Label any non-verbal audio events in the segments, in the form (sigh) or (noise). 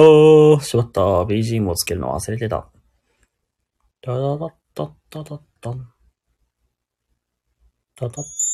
おー、しまった。BGM をつけるの忘れてた。ダダダッダッダダッダン。ダダッ。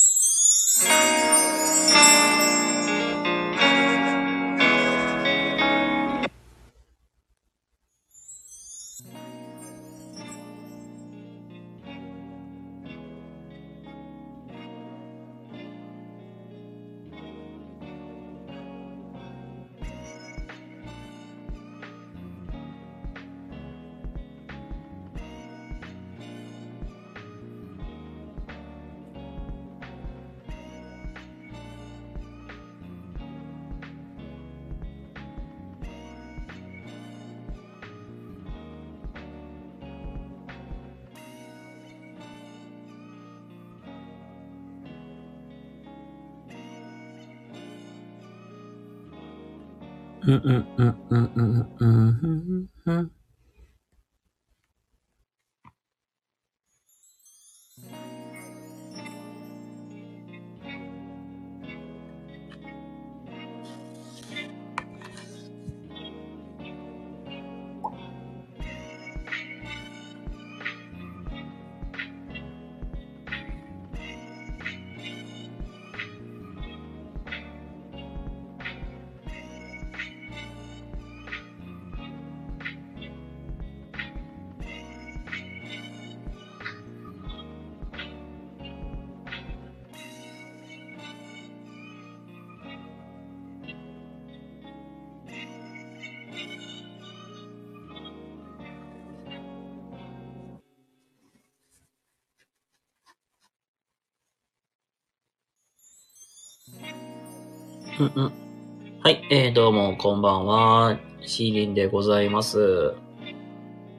mm mm mm mm mm, mm, mm, mm. こんばんは。シーリンでございます。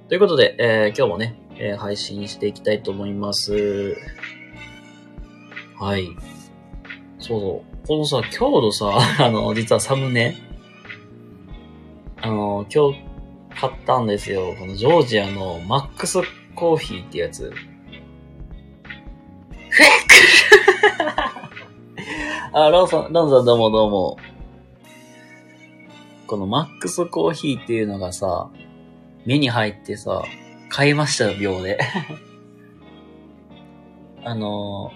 ということで、えー、今日もね、えー配信していきたいと思います。はい。そうそう。このさ、今日のさ、(laughs) あの、実はサムネ、あの、今日買ったんですよ。このジョージアのマックスコーヒーってやつ。フェック (laughs) あ、ロンさん、ロンさんどうもどうも。このマックスコーヒーっていうのがさ、目に入ってさ、買いましたよ、秒で。(laughs) あの、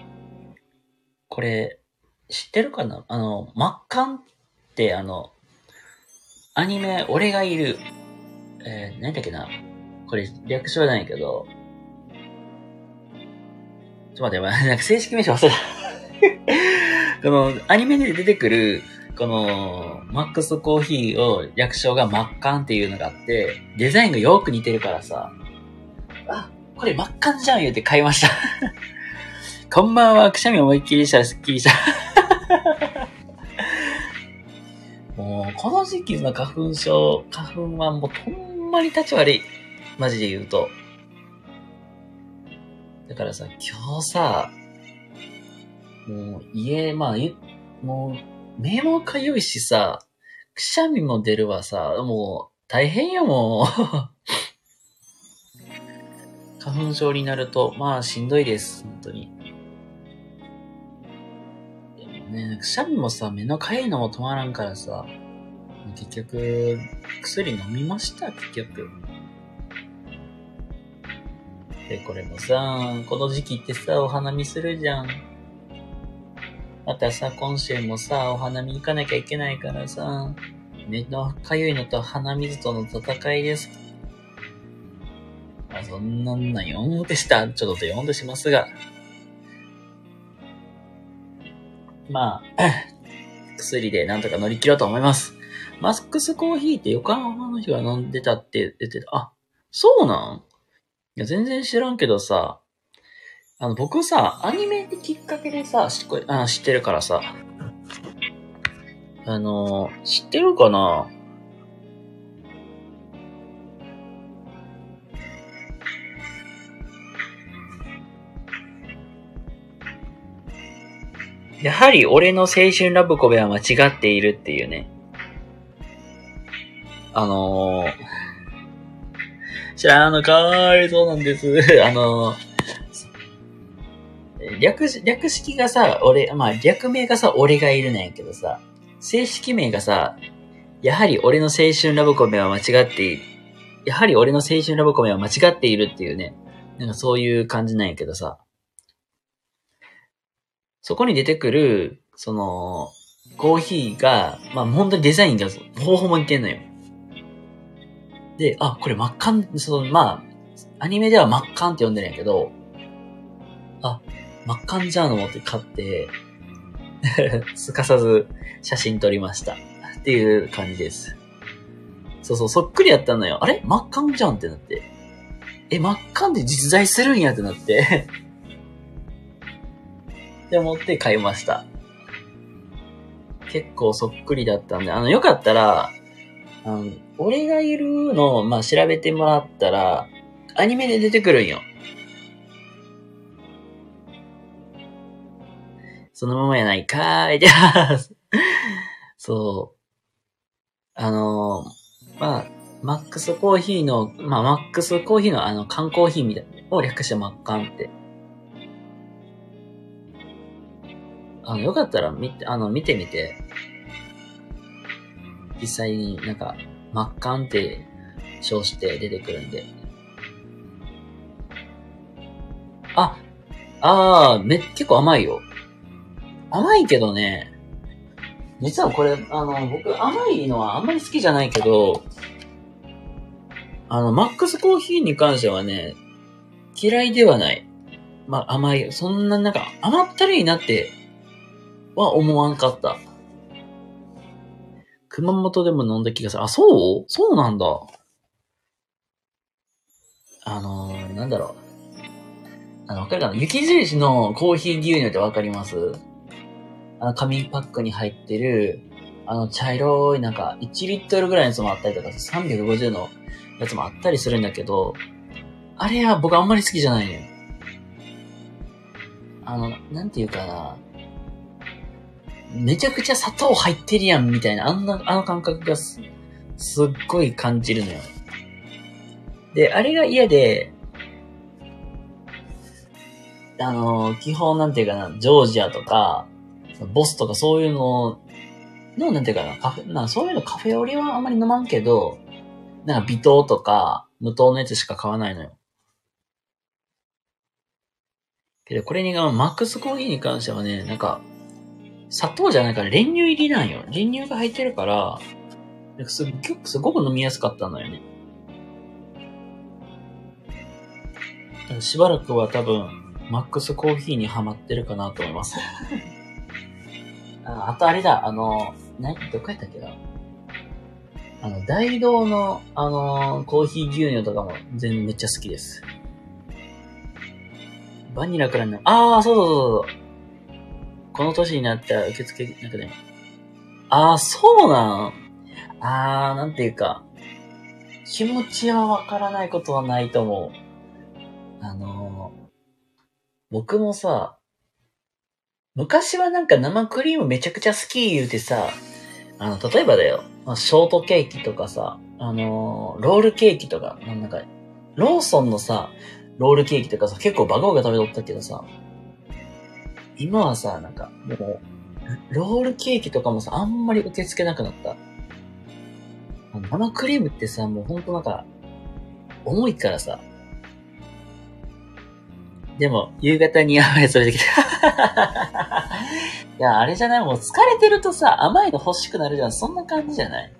これ、知ってるかな？あの、マッカンってあの、アニメ、俺がいる、えー、何だっけな？これ、略称じゃないけど、ちょっと待って、なんか正式名称忘れた。(laughs) この、アニメで出てくる、この、マックスコーヒーを略称がマッカンっていうのがあって、デザインがよく似てるからさ、あ、これマッカンじゃん言うて買いました。(laughs) こんばんは、くしゃみ思いっきりしたらすっきりした。(laughs) もう、この時期の花粉症、花粉はもうほんまに立ち悪い。マジで言うと。だからさ、今日さ、もう家、まあ、ゆもう、目もかゆいしさ、くしゃみも出るわさ、もう、大変よ、もう。(laughs) 花粉症になると、まあ、しんどいです、本当に。でもね、くしゃみもさ、目のかゆいのも止まらんからさ、結局、薬飲みました、結局。で、これもさ、この時期ってさ、お花見するじゃん。またさ、今週もさ、お花見行かなきゃいけないからさ、目のかゆいのと鼻水との戦いです。まあ、そんなんな4でした。ちょっと4でしますが。まあ、(coughs) 薬でなんとか乗り切ろうと思います。マスクスコーヒーって横浜の人が飲んでたって言ってた。あ、そうなん？いや、全然知らんけどさ、あの、僕さ、アニメってきっかけでさ、知っこあ知ってるからさ、あの、知ってるかな？やはり俺の青春ラブコメは間違っているっていうね。あのー、知らん、の、かわいそうなんです。(laughs) あのー、略、略式がさ、俺、まあ、略名がさ、俺がいるねんやけどさ、正式名がさ、やはり俺の青春ラブコメは間違っている。やはり俺の青春ラブコメは間違っているっていうね。なんかそういう感じなんやけどさ。そこに出てくる、その、コーヒーが、まあ本当にデザインがほぼほぼ似てんのよ。で、あ、これ真っ赤んその、まあ、アニメでは真っ赤んって呼んでるんやけど、あ、真っ赤じゃんの思って買って、(laughs) すかさず写真撮りました。っていう感じです。そうそう、そっくりやったのよ。あれ？真っ赤じゃんってなって。え、真っ赤って実在するんやってなって (laughs) って思って買いました。結構そっくりだったんで、あの、よかったら、あの、俺がいるのを、まあ、調べてもらったら、アニメで出てくるんよ。そのままやないかーい。(laughs) そう。あのー、まあ、マックスコーヒーの、まあ、マックスコーヒーのあの、缶コーヒーみたいな、を略してマッカンって。あの、よかったら見て、あの、見てみて、実際になんか、マッカンって称して出てくるんで。あ、あー、め、結構甘いよ。甘いけどね、実はこれ、あの、僕甘いのはあんまり好きじゃないけど、あの、マックスコーヒーに関してはね、嫌いではない。まあ、甘い。そんな、なんか、甘ったるいなっては思わんかった。熊本でも飲んだ気がする。あ、そう？そうなんだ。あのー、なんだろう。あの、わかるかな？雪印のコーヒー牛乳ってわかります？あの、紙パックに入ってる、あの、茶色い、なんか、1リットルぐらいのやつもあったりとか、350のやつもあったりするんだけど、あれは僕あんまり好きじゃないのよ。あの、なんていうかな。めちゃくちゃ砂糖入ってるやん、みたいな、あんな、あの感覚がす、すっごい感じるのよ。で、あれが嫌で、あの、基本なんていうかな、ジョージアとか、ボスとかそういうのの、なんていうかな、カフェ、なんかそういうのカフェオレはあんまり飲まんけど、なんか微糖とか無糖のやつしか買わないのよ。けど、これに、マックスコーヒーに関してはね、なんか、砂糖じゃないから練乳入りなんよ。練乳が入ってるから、すっごく、すごく飲みやすかったのよね。しばらくは多分、マックスコーヒーにハマってるかなと思います。(laughs) あとあれだ、あの、な、どこやったっけな？あの、大道の、あのコーヒー牛乳とかも全然めっちゃ好きです。バニラからの、ああ、そうそうそうそう。この年になったら受付、なんかね、ああ、そうなん？ああ、なんていうか、気持ちはわからないことはないと思う。あのー、僕もさ、昔はなんか生クリームめちゃくちゃ好き言うてさ、あの、例えばだよ、ショートケーキとかさ、あのー、ロールケーキとか、なんか、ローソンのさ、ロールケーキとかさ、結構バカバカ食べとったけどさ、今はさ、なんか、もう、ロールケーキとかもさ、あんまり受け付けなくなった。生クリームってさ、もうほんとなんか、重いからさ。でも、夕方に甘いやつ出てきた。(laughs) いや、あれじゃないもう疲れてるとさ、甘いの欲しくなるじゃん。そんな感じじゃない？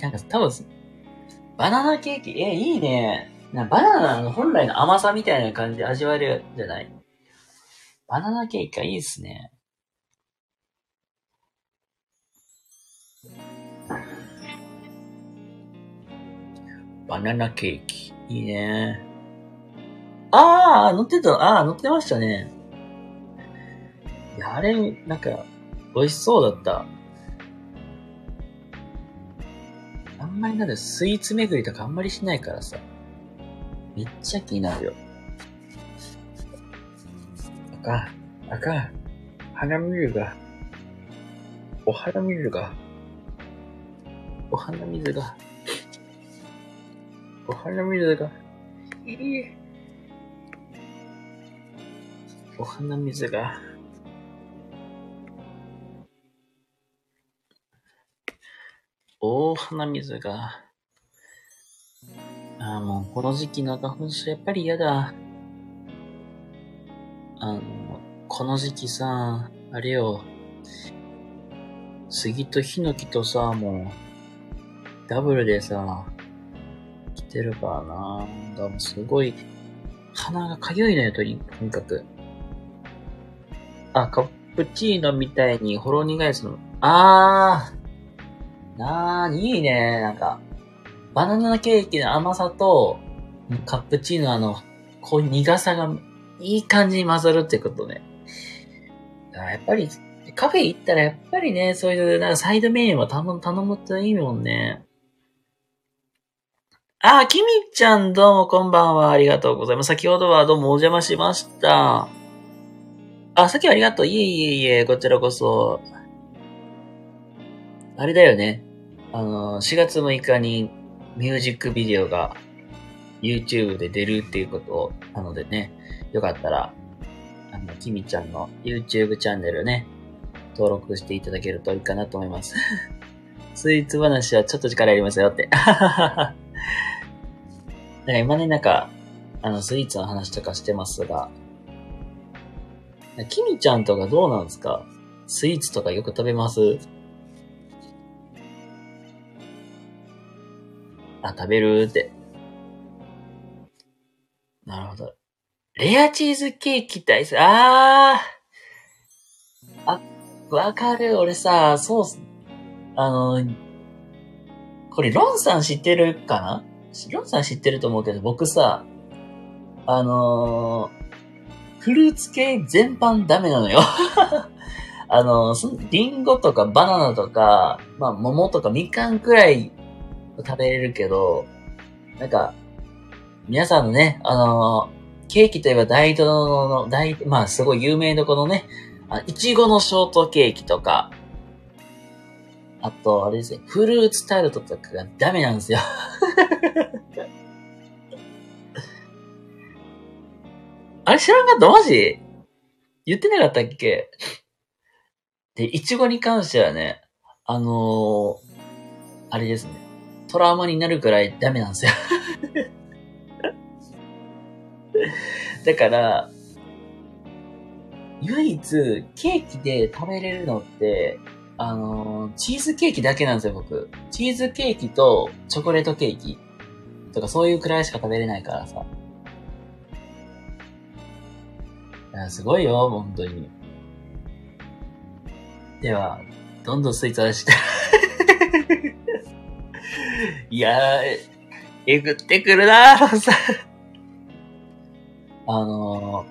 なんか多分、バナナケーキ、え、いいね。なバナナの本来の甘さみたいな感じで味わえるじゃない？バナナケーキがいいっすね。バナナケーキ。いいね。ああ、乗ってた、ああ、乗ってましたね。いや、あれ、なんか、美味しそうだった。あんまりなんだスイーツ巡りとかあんまりしないからさ。めっちゃ気になるよ。赤、赤、花見るが、お花見るが、お花水が、お花水が、いい。お花水が。大鼻水が。ああ、もうこの時期の花粉症やっぱり嫌だ。あの、この時期さ、あれよ。杉とヒノキとさ、もう、ダブルでさ、来てるからな。だもすごい、鼻がかゆいのよ、とにかく。あ、カプチーノみたいにほろ苦いやつの。あー。なー、いいね。なんか、バナナケーキの甘さと、カプチーノのあの、こう苦さがいい感じに混ざるってことね。やっぱり、カフェ行ったらやっぱりね、そういう、なんかサイドメニューは頼む、頼むといいもんね。あ、キミちゃんどうもこんばんは。ありがとうございます。先ほどはどうもお邪魔しました。あ、さっきはありがとう。いえいえいえ、こちらこそ。あれだよね。あの、4月6日にミュージックビデオが YouTube で出るっていうことなのでね、よかったら、あの、きみちゃんの YouTube チャンネルね、登録していただけるといいかなと思います。(laughs) スイーツ話はちょっと力いりますよって。(laughs) だか今ね、なんか、あの、スイーツの話とかしてますが、きみちゃんとかどうなんですか？スイーツとかよく食べます？あ、食べるって。なるほど。レアチーズケーキ大好き。あー。あ、わかる。俺さ、そうす。あの、これ、ロンさん知ってるかな？ロンさん知ってると思うけど、僕さ、あのー、フルーツ系全般ダメなのよ。(laughs) あの、そのリンゴとかバナナとか、まあ桃とかみかんくらい食べれるけど、なんか、皆さんのね、あのケーキといえば大東の、大、まあすごい有名なこのね、いちごのショートケーキとか、あと、あれですね、フルーツタルトとかがダメなんですよ。(laughs) あれ知らんかった？マジ？言ってなかったっけ？で、いちごに関してはね、あのー、あれですね。トラウマになるくらいダメなんですよ。(laughs) だから、唯一ケーキで食べれるのって、あの、チーズケーキだけなんですよ、僕。チーズケーキとチョコレートケーキとかそういうくらいしか食べれないからさ。いや、すごいよ、本当に。では、どんどんスイーツ出して。(laughs) いやー、えぐってくるなー、さ。あの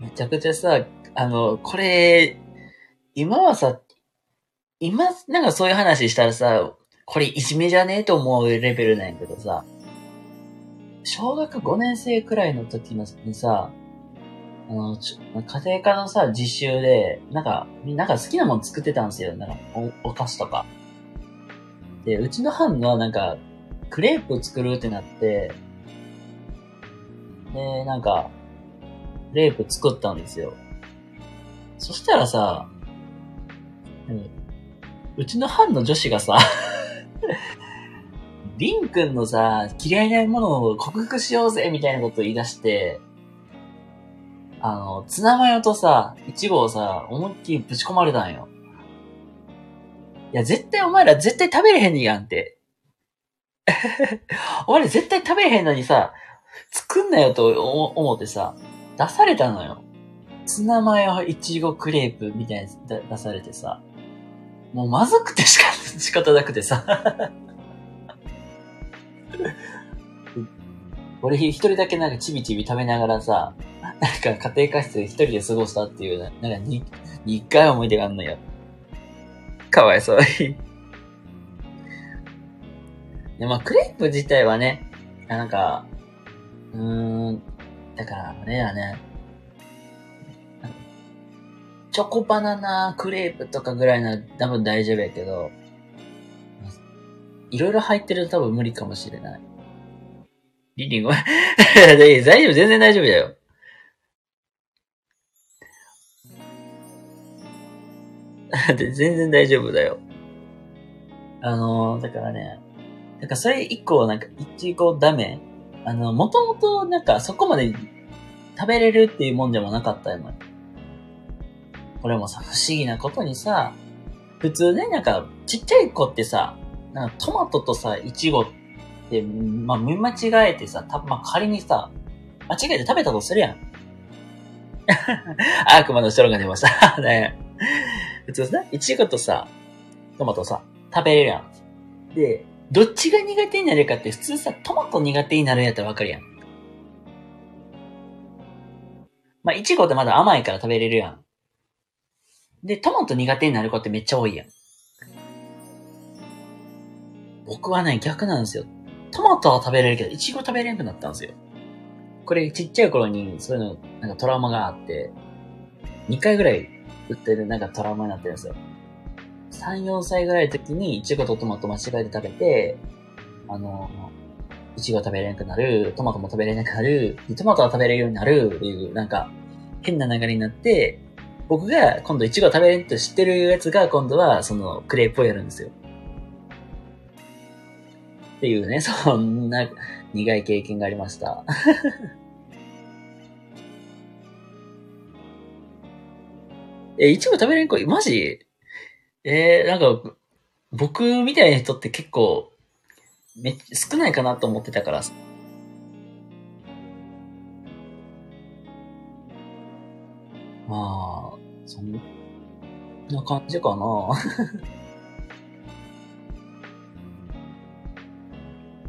ー、めちゃくちゃさ、あの、これ、今はさ、今、なんかそういう話したらさ、これいじめじゃねえと思うレベルなんやけどさ、小学5年生くらいの時にさ、あの、ちょ家庭科のさ、実習で、なんか、なんか好きなもの作ってたんですよ。なんかお、お菓子とか。で、うちの班のなんか、クレープ作るってなって、で、なんか、クレープ作ったんですよ。そしたらさ、うちの班の女子がさ (laughs) リンくんのさ、嫌いなものを克服しようぜみたいなことを言い出して、あの、ツナマヨとさ、イチゴをさ、思いっきりぶち込まれたんよ。いや、絶対お前ら絶対食べれへんやんって。(laughs) お前ら絶対食べれへんのにさ、作んなよと思ってさ、出されたのよ。ツナマヨイチゴクレープみたいな出されてさ、もうまずくてしか仕方なくてさ俺一人だけなんかちびちび食べながらさ、なんか家庭科室で一人で過ごしたっていう、なんかに、一回思い出があんのよ。かわいそうに。で、まあ、クレープ自体はね、なんか、うーん、だから、あれやね、チョコバナナクレープとかぐらいなら多分大丈夫やけど、いろいろ入ってると多分無理かもしれない。リリンごめん。(laughs) 大丈夫、全然大丈夫だよ。(laughs) 全然大丈夫だよ。あの、だからね、なんかそれ以降、なんか、いちごダメあの、もともと、なんか、そこまで食べれるっていうもんでもなかったよ、これもさ、不思議なことにさ、普通ね、なんか、ちっちゃい子ってさ、なんかトマトとさ、いちごって、まあ、見間違えてさ、た、まあ、仮にさ、間違えて食べたとするやん。悪魔の人が出ました。(laughs) ね。普通さ、いちごとさ、トマトさ、食べれるやん。で、どっちが苦手になるかって普通さ、トマト苦手になるんやったらわかるやん。まあ、いちごってまだ甘いから食べれるやん。で、トマト苦手になる子ってめっちゃ多いやん。僕はね、逆なんですよ。トマトは食べれるけど、いちご食べれなくなったんですよ。これちっちゃい頃にそういうの、なんかトラウマがあって、2回ぐらい売ってるなんかトラウマになってるんですよ。3、4歳ぐらいの時に、いちごとトマト間違えて食べて、あの、いちご食べれなくなる、トマトも食べれなくなる、トマトは食べれるようになるっていう、なんか、変な流れになって、僕が今度いちご食べれると知ってるやつが今度はそのクレープをやるんですよ。っていうね、(laughs) そんな苦い経験がありました。(laughs) え、いちご食べれん子、マジ？えー、なんか、僕みたいな人って結構、め少ないかなと思ってたから。まあ、そんな感じかな。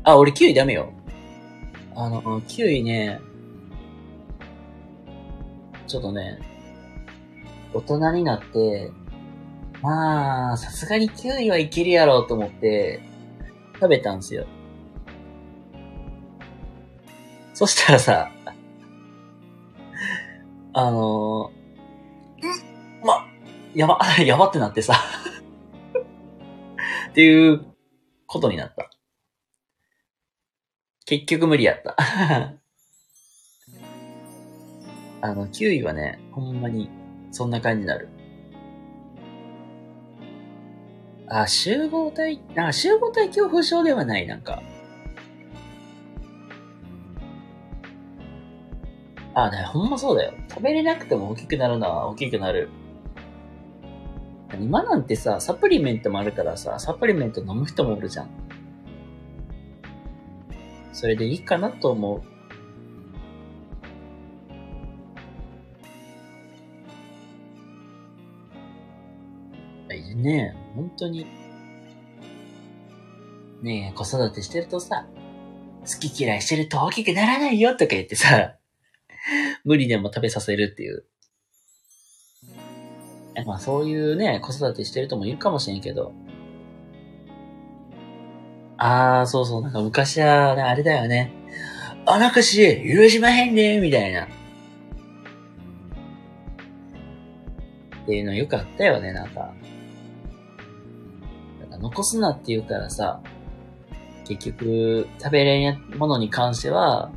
(laughs) あ、俺キウイダメよ。あの、キウイね、ちょっとね、大人になって、まあ、さすがにキウイはいけるやろうと思って、食べたんすよ。そしたらさ、あの、やば、(laughs) やばってなってさ (laughs) っていうことになった。結局無理やった (laughs) あの、キウイはね、ほんまに、そんな感じになる。あ、集合体、あ、集合体恐怖症ではない、なんか。あ、ね、ほんまそうだよ。食べれなくても大きくなるのは大きくなる。今なんてさ、サプリメントもあるからさ、サプリメント飲む人もおるじゃん。それでいいかなと思う。ねえ、本当に。ねえ、子育てしてるとさ、好き嫌いしてると大きくならないよとか言ってさ、無理でも食べさせるっていう。まあそういうね、子育てしてる人もいるかもしれんけど。あー、そうそう、なんか昔は、ね、あれだよね。あなかし、許しまへんねみたいな。っていうのよくあったよね、なんか。残すなって言うからさ、結局、食べれんものに関しては、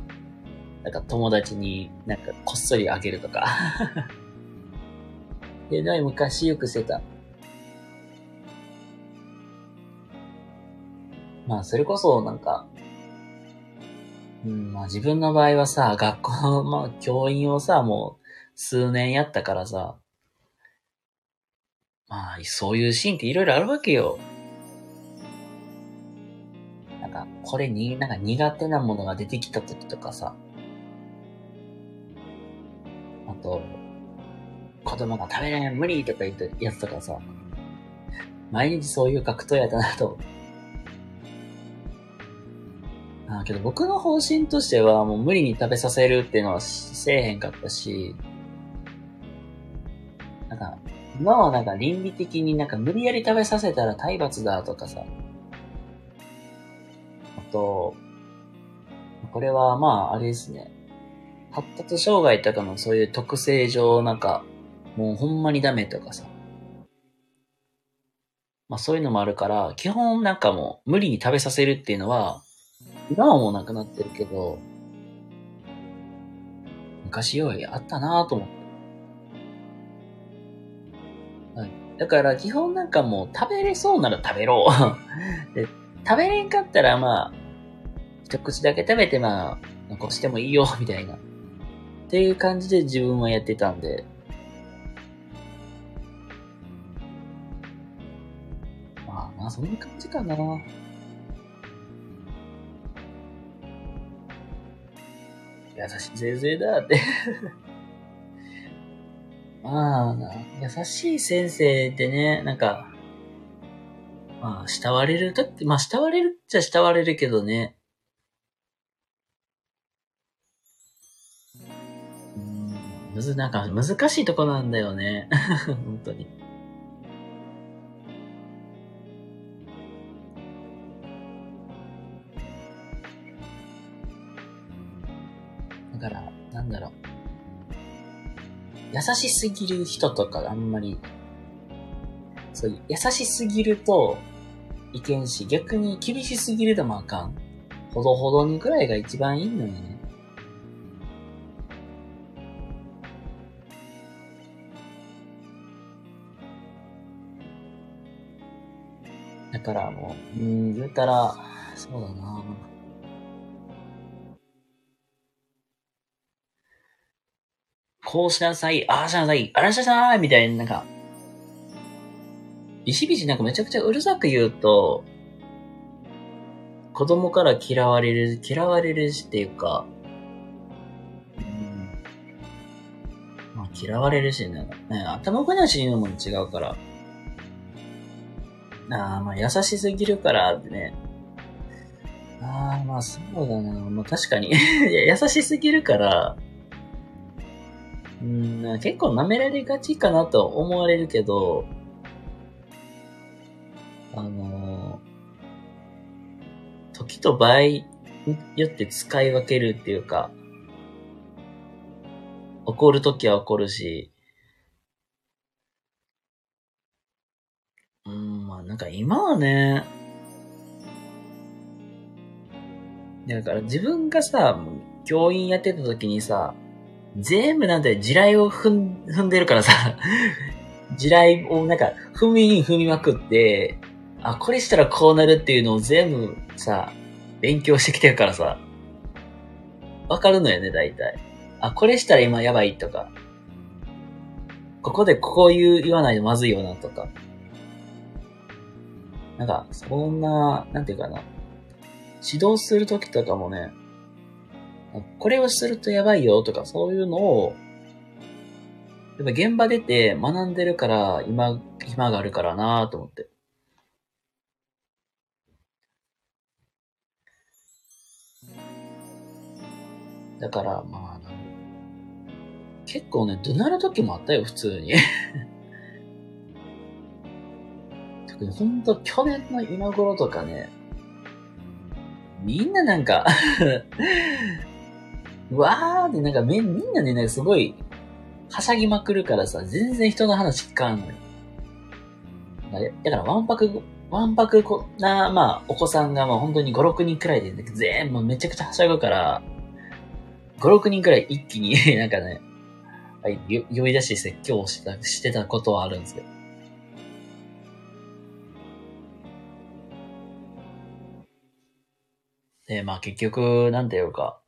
なんか友達になんかこっそりあげるとか (laughs) ってい昔よくしてた。まあ、それこそなんか、うん、まあ自分の場合はさ、学校の、まあ教員をさ、もう数年やったからさ、まあ、そういうシーンっていろいろあるわけよ。なんか、これに、なんか苦手なものが出てきた時とかさ、あと、子供が食べれん、無理とか言ったやつとかさ、毎日そういう格闘やだなと。あけど僕の方針としてはもう無理に食べさせるっていうのはせえへんかったし、なんか、今はなんか倫理的になんか無理やり食べさせたら体罰だとかさ、あと、これはまあ、あれですね。発達障害とかのそういう特性上、なんか、もうほんまにダメとかさ。まあそういうのもあるから、基本なんかもう無理に食べさせるっていうのは、今はもうなくなってるけど、昔よりあったなぁと思って。はい。だから基本なんかもう食べれそうなら食べろう。で、食べれんかったらまあ、一口だけ食べてまあ、残してもいいよ、みたいな。っていう感じで自分はやってたんで。まあまあ、そんな感じかな。優しいぜいぜいだって (laughs) まあ、優しい先生ってね、なんか、まあ、慕われるとき、まあ、慕われるっちゃ慕われるけどね。うん、むず、なんか難しいとこなんだよね。(laughs) 本当に。なんだろう。優しすぎる人とかあんまり、そう、優しすぎるといけんし、逆に厳しすぎるでもあかん。ほどほどにくらいが一番いいのよね。だからもう、うん、言うたら、そうだなこうしなさい、ああしなさい、あらしなさい、みたいな、なんか、ビシビシなんかめちゃくちゃうるさく言うと、子供から嫌われる、嫌われるしっていうか、うん、まあ嫌われるし、なんかね、頭ごなしに言うのも違うから、ああ、まあ優しすぎるからってね、ああ、まあそうだな。まあ確かに。(laughs) 優しすぎるから、うん、結構舐められがちかなと思われるけど、あのー、時と場合によって使い分けるっていうか、怒るときは怒るし、うん、まあなんか今はね、だから自分がさ、教員やってた時にさ、全部なんて地雷を踏ん踏んでるからさ、(laughs) 地雷をなんか踏みに踏みまくって、あ、これしたらこうなるっていうのを全部さ、勉強してきてるからさ、わかるのよね、大体。あ、これしたら今やばいとか、ここでこういう言わないとまずいよなとか。なんか、そんな、なんていうかな。指導するときとかもね、これをするとやばいよとか、そういうのを、やっぱ現場出て学んでるから、今、暇があるからなと思って。だから、まあ、結構ね、怒鳴る時もあったよ、普通に。(laughs) 特にほんと去年の今頃とかね、みんななんか (laughs) わーってなんかみんなね、なんかすごい、はしゃぎまくるからさ、全然人の話聞かんのよ。だから、わんぱく、わんぱくこな、まあ、お子さんがまあ本当に5、6人くらいで、ね、全部めちゃくちゃはしゃぐから、5、6人くらい一気に (laughs) なんかね、はい、呼び出して説教をしたしてたことはあるんですよ。で、まあ結局、なんていうか、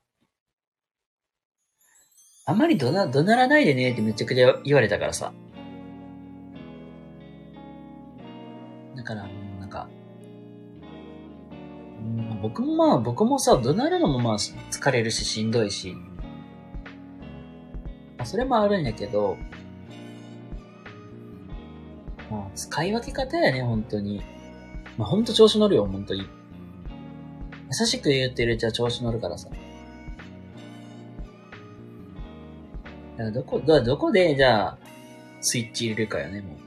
あんまり怒鳴怒鳴らないでねってめちゃくちゃ言われたからさ。だから、なんか、ん僕もまあ、僕もさ、怒鳴るのもまあ、疲れるし、しんどいし。まあ、それもあるんやけど、まあ、使い分け方やね、本当に。まあ、ほんと調子乗るよ、本当に。優しく言ってるうちは調子乗るからさ。からどこ、どこで、じゃあ、スイッチ入れるかよね、もう。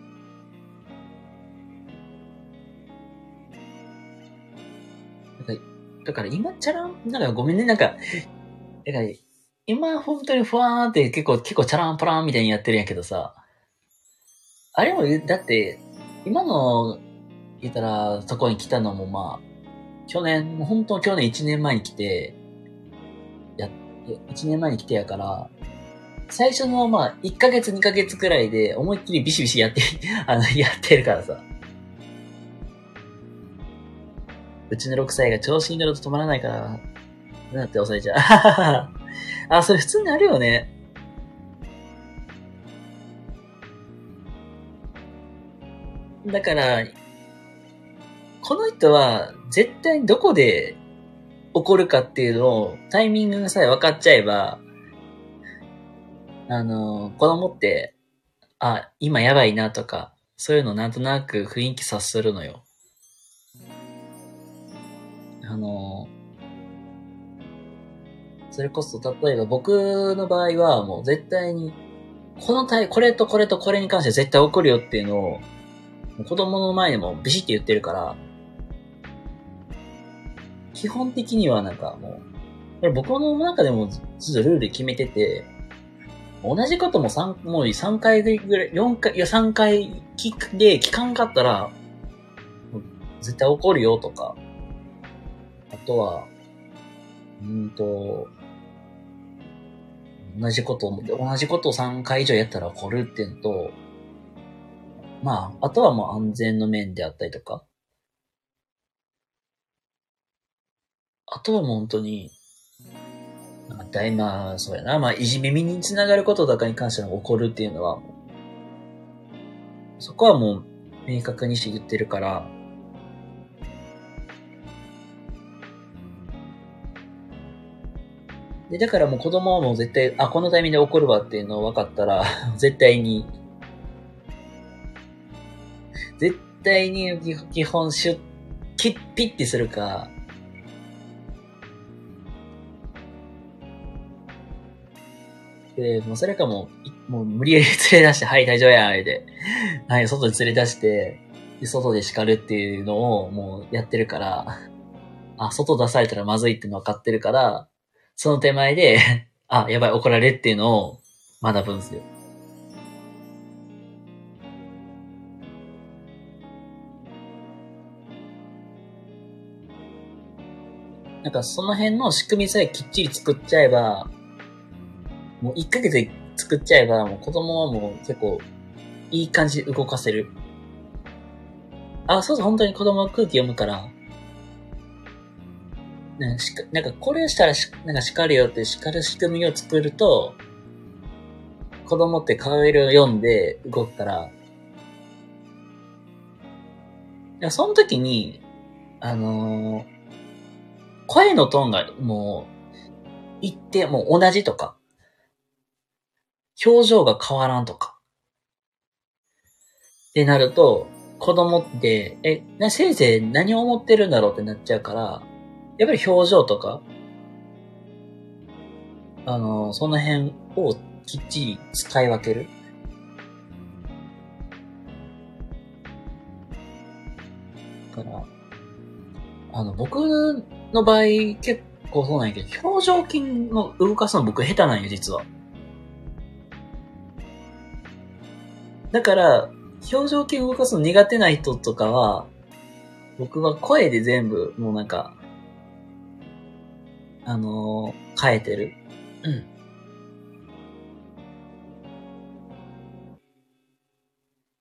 だから、だから今、チャラン、なんかごめんね、なんか、だから、今、本当にふわーって結構、結構チャランパランみたいにやってるんやけどさ、あれも、だって、今の、言ったら、そこに来たのもまあ、去年、もう本当去年1年前に来て、や、1年前に来てやから、最初のまあ、1ヶ月2ヶ月くらいで思いっきりビシビシやって、(laughs) あの、やってるからさ。うちの6歳が調子に乗ると止まらないから、なって抑えちゃう。(laughs) あ、それ普通にあるよね。だから、この人は絶対どこで起こるかっていうのをタイミングさえ分かっちゃえば、あの、子供って、あ、今やばいなとか、そういうのなんとなく雰囲気察するのよ。あの、それこそ例えば僕の場合はもう絶対に、この対、これとこれとこれに関して絶対起こるよっていうのを、子供の前でもビシッて言ってるから、基本的にはなんかもう、僕の中でもずっとルール決めてて、同じことも3、もう3回ぐらい、4回、いや3回聞くで聞かんかったら、絶対怒るよとか、あとは、うんと、同じこと、同じことを3回以上やったら怒るっていうのと、まあ、あとはもう安全の面であったりとか、あとはもう本当に、なんか大、まあ、そうやな。まあ、いじめみにつながることとかに関しての怒るっていうのは、そこはもう、明確にして言ってるから、で、だからもう子供はもう絶対、あ、このタイミングで怒るわっていうのを分かったら、(laughs) 絶対に、絶対に基基本シュッ、キッピッてするか、で、もうそれかもう、もう無理やり連れ出して、はい、大丈夫や、あれで。はい、外に連れ出して、で外で叱るっていうのをもうやってるから、あ、外出されたらまずいっての分かってるから、その手前で、(laughs) あ、やばい、怒られっていうのを学ぶんですよ。なんかその辺の仕組みさえきっちり作っちゃえば、もう1ヶ月で作っちゃえば、もう子供はもう結構いい感じで動かせる。あ、そうそう、本当に子供は空気読むから、なんかしかなんかこれしたらしなんか叱るよって叱る仕組みを作ると、子供って顔色を読んで動くから、いやその時に、あのー声のトーンがもう、一定、もう同じとか、表情が変わらんとか。ってなると、子供って、え、な、先生何を思ってるんだろうってなっちゃうから、やっぱり表情とか、あの、その辺をきっちり使い分ける。だから、あの、僕の場合結構そうなんやけど、表情筋の動かすの僕下手なんよ、実は。だから、表情筋動かすの苦手な人とかは、僕は声で全部、もうなんか、あのー変えてる。うん。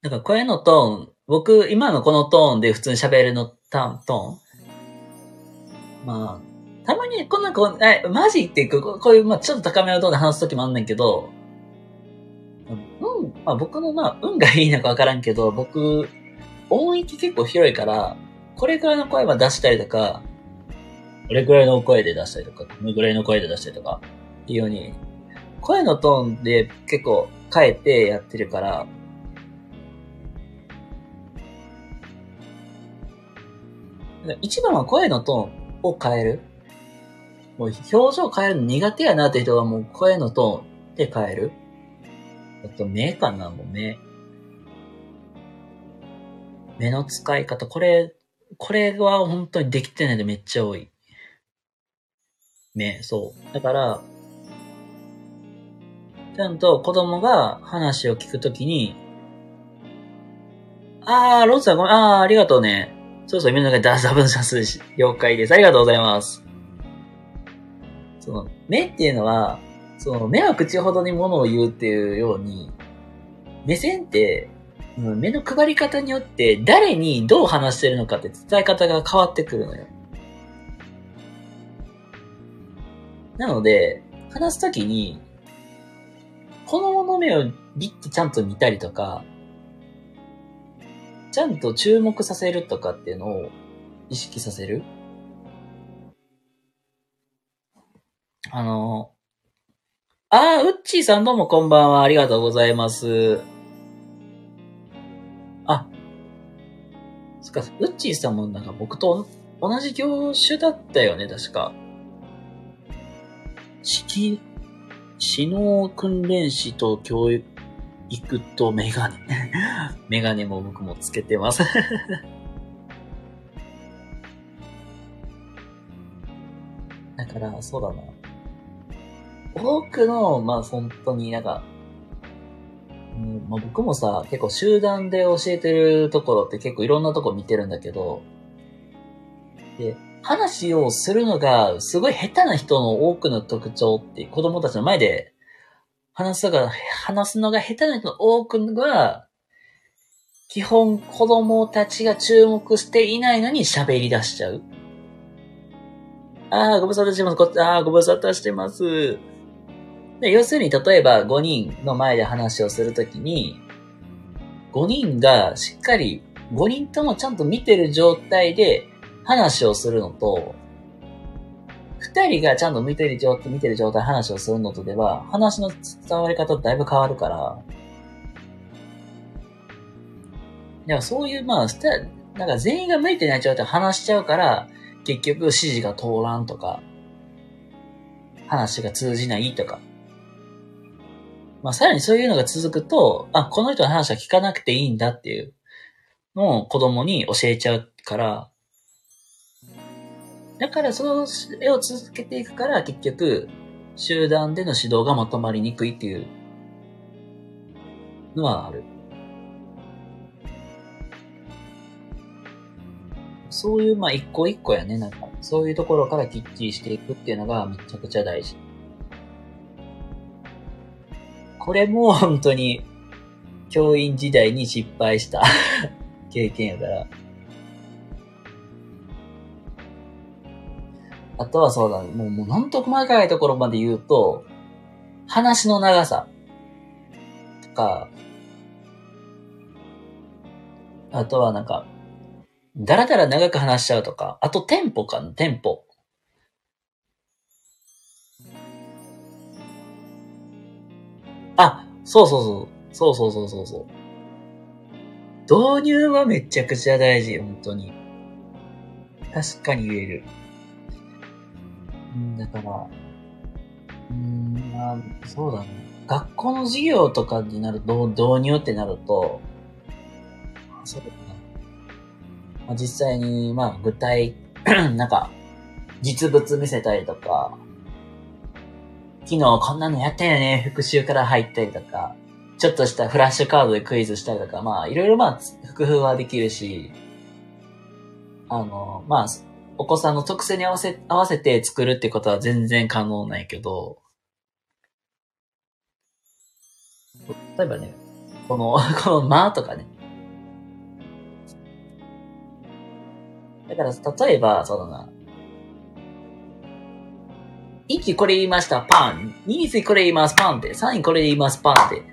なんか声のトーン、僕、今のこのトーンで普通に喋るのタトーン？まあ、たまにこんなこう、え、マジってこうこういう、まあちょっと高めのトーンで話すときもあんねんけど、うん、まあ僕のまあ運がいいのかわからんけど、僕、音域結構広いから、これくらいの声は出したりとか、これくらいの声で出したりとか、このぐらいの声で出したりとか、っていうように、声のトーンで結構変えてやってるから、一番は声のトーンを変える。もう表情変えるの苦手やなって人はもう声のトーンで変える。あと目かな、もう目。目の使い方、これ、これは本当にできてないでめっちゃ多い。目、そう。だから、ちゃんと子供が話を聞くときに、あー、ロンさんごめん、あー、ありがとうね。そうそう、みんながダザブンシャス了解です。ありがとうございます。その、目っていうのは、その、目は口ほどに物を言うっていうように、目線って、うん目の配り方によって、誰にどう話してるのかって伝え方が変わってくるのよ。なので、話すときに、子供の目をビッてちゃんと見たりとか、ちゃんと注目させるとかっていうのを意識させる。あの、あー、ウッチーさんどうもこんばんは。ありがとうございます。あ、そっか、ウッチーさんもなんか僕と同じ業種だったよね、確か。指脳訓練士と教育とメガネ。(laughs) メガネも僕もつけてます。(laughs) だから、そうだな。多くの、まあ本当になんか、うんまあ、僕もさ、結構集団で教えてるところって結構いろんなとこ見てるんだけど、で、話をするのがすごい下手な人の多くの特徴って子供たちの前で話すのが、話すのが下手な人の多くが、基本子供たちが注目していないのに喋り出しちゃう。ああ、ご無沙汰してます。こああ、ご無沙汰してます。で、要するに、例えば5人の前で話をするときに、5人がしっかり、5人ともちゃんと見てる状態で話をするのと、2人がちゃんと見てる状態、見てる状態話をするのとでは、話の伝わり方だいぶ変わるから、いや、そういう、まあ、なんか全員が向いてない状態で話しちゃうから、結局指示が通らんとか、話が通じないとか。まあ、さらにそういうのが続くと、あ、この人の話は聞かなくていいんだっていうのを子供に教えちゃうから、だからその絵を続けていくから結局、集団での指導がまとまりにくいっていうのはある。そういう、まあ、一個一個やね、なんか、そういうところからきっちりしていくっていうのがめちゃくちゃ大事。これも本当に、教員時代に失敗した (laughs) 経験やから。あとはそうだ、ねもう、もうなんと細かいところまで言うと、話の長さとか、あとはなんか、だらだら長く話しちゃうとか、あとテンポかな、テンポ。あ、そうそうそう。そうそうそうそうそう。導入はめちゃくちゃ大事、本当に。確かに言える。ん、だから、うん、まあ、そうだね。学校の授業とかになると、導入ってなると、そうだな。まあ、実際に、まあ、具体、(clears throat) なんか、実物見せたりとか、昨日こんなのやったよね、復習から入ったりとか、ちょっとしたフラッシュカードでクイズしたりとか、まあ、いろいろまあ、工夫はできるし、あの、まあ、お子さんの特性に合わせ、合わせて作るってことは全然可能ないけど、例えばね、この、(laughs) この間とかね。だから、例えば、そうだな。1これ言いました、パン。2次これ言います、パンって。3位これ言います、パンって。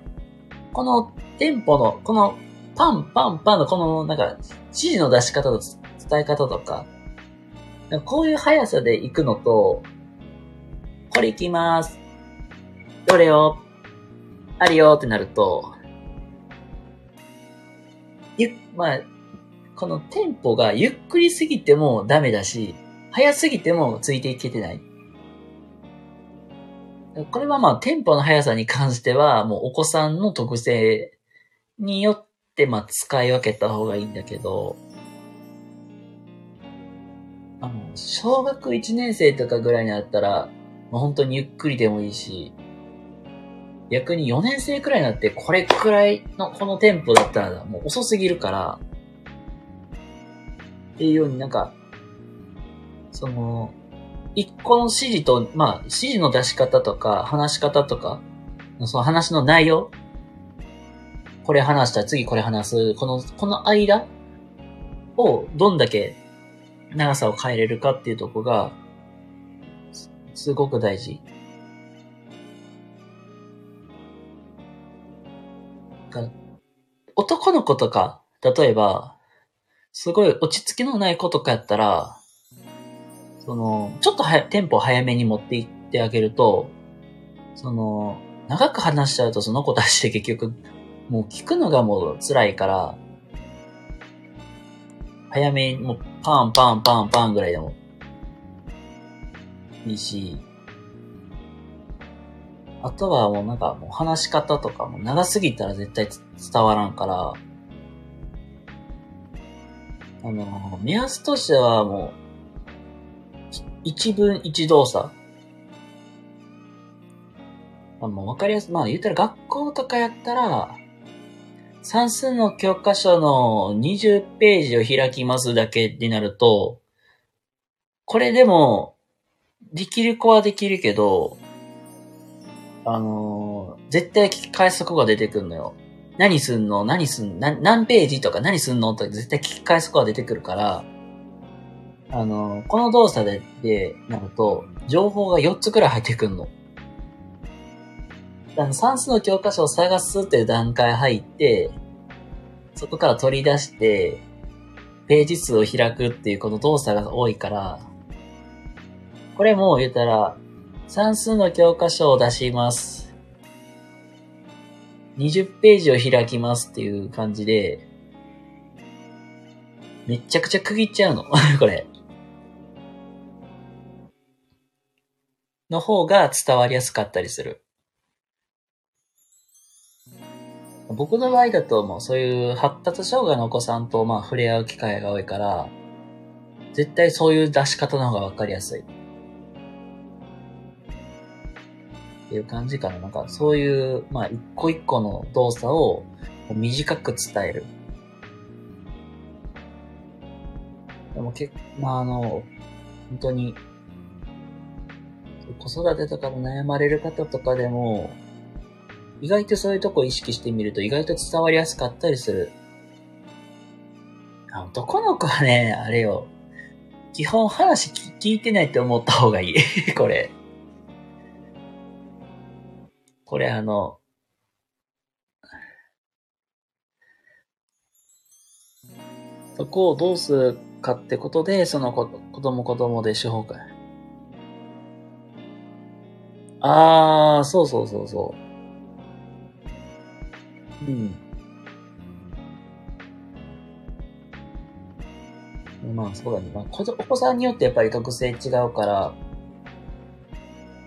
このテンポの、このパン、パン、パンのこの、なんか、指示の出し方と伝え方とか、こういう速さで行くのと、これ行きます。どれよあるよってなると、ゆ、まあ、このテンポがゆっくりすぎてもダメだし、速すぎてもついていけてない。これはまあ、テンポの速さに関しては、もうお子さんの特性によって、まあ、使い分けた方がいいんだけど、あの、小学1年生とかぐらいになったら、まあ、本当にゆっくりでもいいし、逆に4年生くらいになって、これくらいのこのテンポだったら、もう遅すぎるから、っていうようになんか、その、一個の指示と、まあ、指示の出し方とか、話し方とか、その話の内容、これ話したら次これ話す、この、この間をどんだけ長さを変えれるかっていうとこが、すごく大事。男の子とか、例えば、すごい落ち着きのない子とかやったら、その、ちょっとは、テンポ早めに持っていってあげると、その、長く話しちゃうとその子たちって結局、もう聞くのがもう辛いから、早めに、もうパンパンパンパンぐらいでもいいし、あとはもうなんかもう話し方とかも長すぎたら絶対伝わらんから、あの、目安としてはもう、一文一動作。あもうわかりやすい。まあ言ったら学校とかやったら、算数の教科書の20ページを開きますだけになると、これでも、できる子はできるけど、あのー、絶対聞き返す子が出てくるのよ。何すんの？何すん？の何ページとか何すんの？とか絶対聞き返す子が出てくるから、あの、この動作で、で、なると、情報が4つくらい入ってくんの。あの、算数の教科書を探すっていう段階入って、そこから取り出して、ページ数を開くっていうこの動作が多いから、これも言ったら、算数の教科書を出します。20ページを開きますっていう感じで、めちゃくちゃ区切っちゃうの。(laughs) これ。の方が伝わりやすかったりする。僕の場合だともうそういう発達障害のお子さんとまあ触れ合う機会が多いから、絶対そういう出し方の方がわかりやすい。っていう感じかな。なんかそういう、まあ一個一個の動作を短く伝える。でも結まああの、本当に子育てとかで悩まれる方とかでも、意外とそういうとこ意識してみると意外と伝わりやすかったりする。あ男の子はね、あれよ。基本話聞いてないって思った方がいい。(laughs) これ。これあの、そこをどうするかってことで、その子子供子供で手法か。ああ、そうそうそうそう。うん。まあそうだね。まあ、お子さんによってやっぱり特性違うから、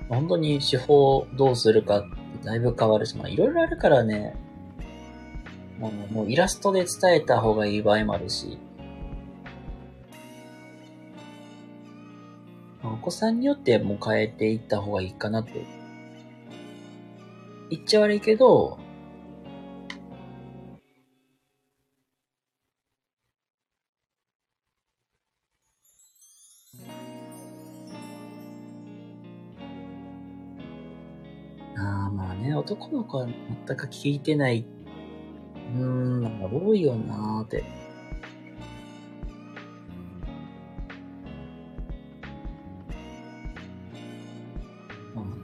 本当に手法どうするかだいぶ変わるし、まあいろいろあるからね、もうもうイラストで伝えた方がいい場合もあるし、お子さんによってもう変えていった方がいいかなって。言っちゃ悪いけど、ああ、まあね、男の子は全く聞いてない、うーん、なんか多いよなーって。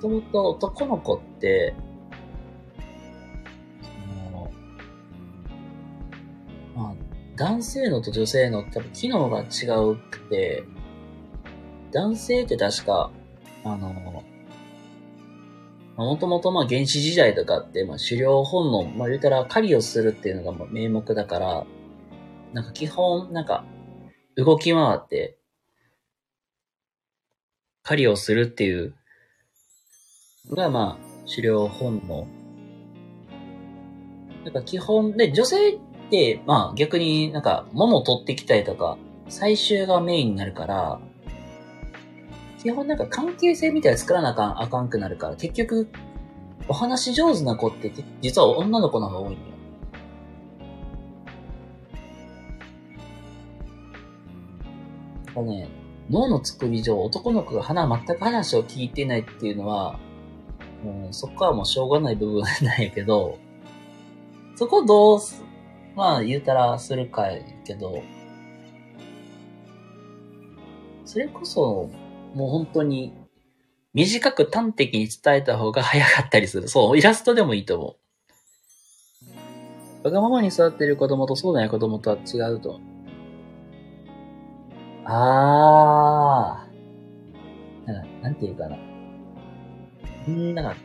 ともと男の子って、その、まあ、男性のと女性の多分機能が違うくて、男性って確か、あの、もともとまあ原始時代とかって、まあ狩猟本能、まあ言うたら狩りをするっていうのがまあ名目だから、なんか基本、なんか、動き回って、狩りをするっていうが、まあ、狩猟本能。なんか基本で、女性って、まあ逆になんか物を取ってきたりとか、最終がメインになるから、基本なんか関係性みたいな作らなあかん、あかんくなるから、結局、お話上手な子って実は女の子の方が多いんだよ。だね、脳の作り上、男の子が花、全く話を聞いてないっていうのは、もうそこはもうしょうがない部分なんやけど、そこどうす、まあ言うたらするかやけど、それこそ、もう本当に、短く端的に伝えた方が早かったりする。そう、イラストでもいいと思う。わがままに育っている子供とそうでない子供とは違うと。あー。なんか、なんていうかな。んなんか、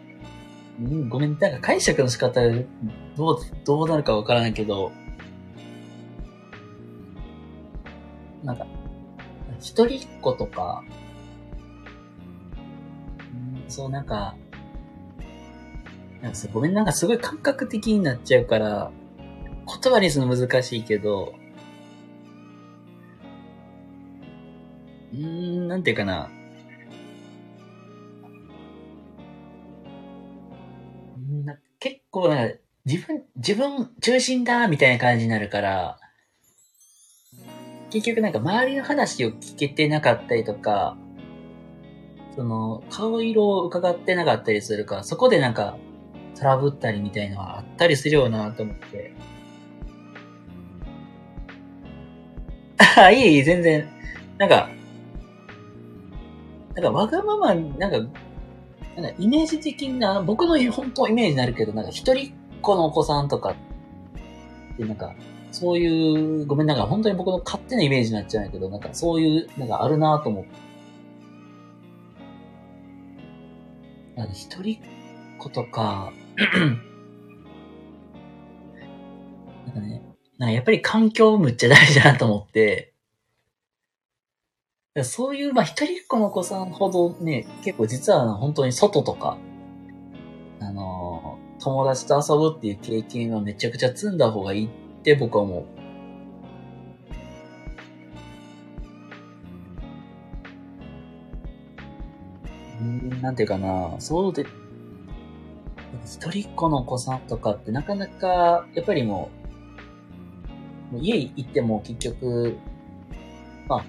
ごめん、なんか解釈の仕方、どう、どうなるかわからないけど、なんか、一人っ子とか、そうなんか、なんかごめん、なんかすごい感覚的になっちゃうから、言葉にするの難しいけど、うー、なんていうかな。結構なんか自分、自分中心だみたいな感じになるから、結局なんか周りの話を聞けてなかったりとか、その、顔色を伺ってなかったりするから、そこでなんか、トラブったりみたいのはあったりするよなと思って。あ、いえいえ、全然。なんか、なんかわがまま、なんか、なんかイメージ的な、僕の本当イメージになるけど、なんか一人っ子のお子さんとかって、なんか、そういう、ごめん、なんか本当に僕の勝手なイメージになっちゃうんやけど、なんかそういう、なんかあるなと思って。なんか一人っ子とか、(clears throat) なんかね、なんかやっぱり環境むっちゃ大事だなと思って、そういう、まあ、一人っ子の子さんほどね、結構実は本当に外とか、あのー友達と遊ぶっていう経験はめちゃくちゃ積んだ方がいいって僕は思う。うーん、なんていうかな、そうで、一人っ子の子さんとかってなかなか、やっぱりもう、もう家行っても結局、まあ、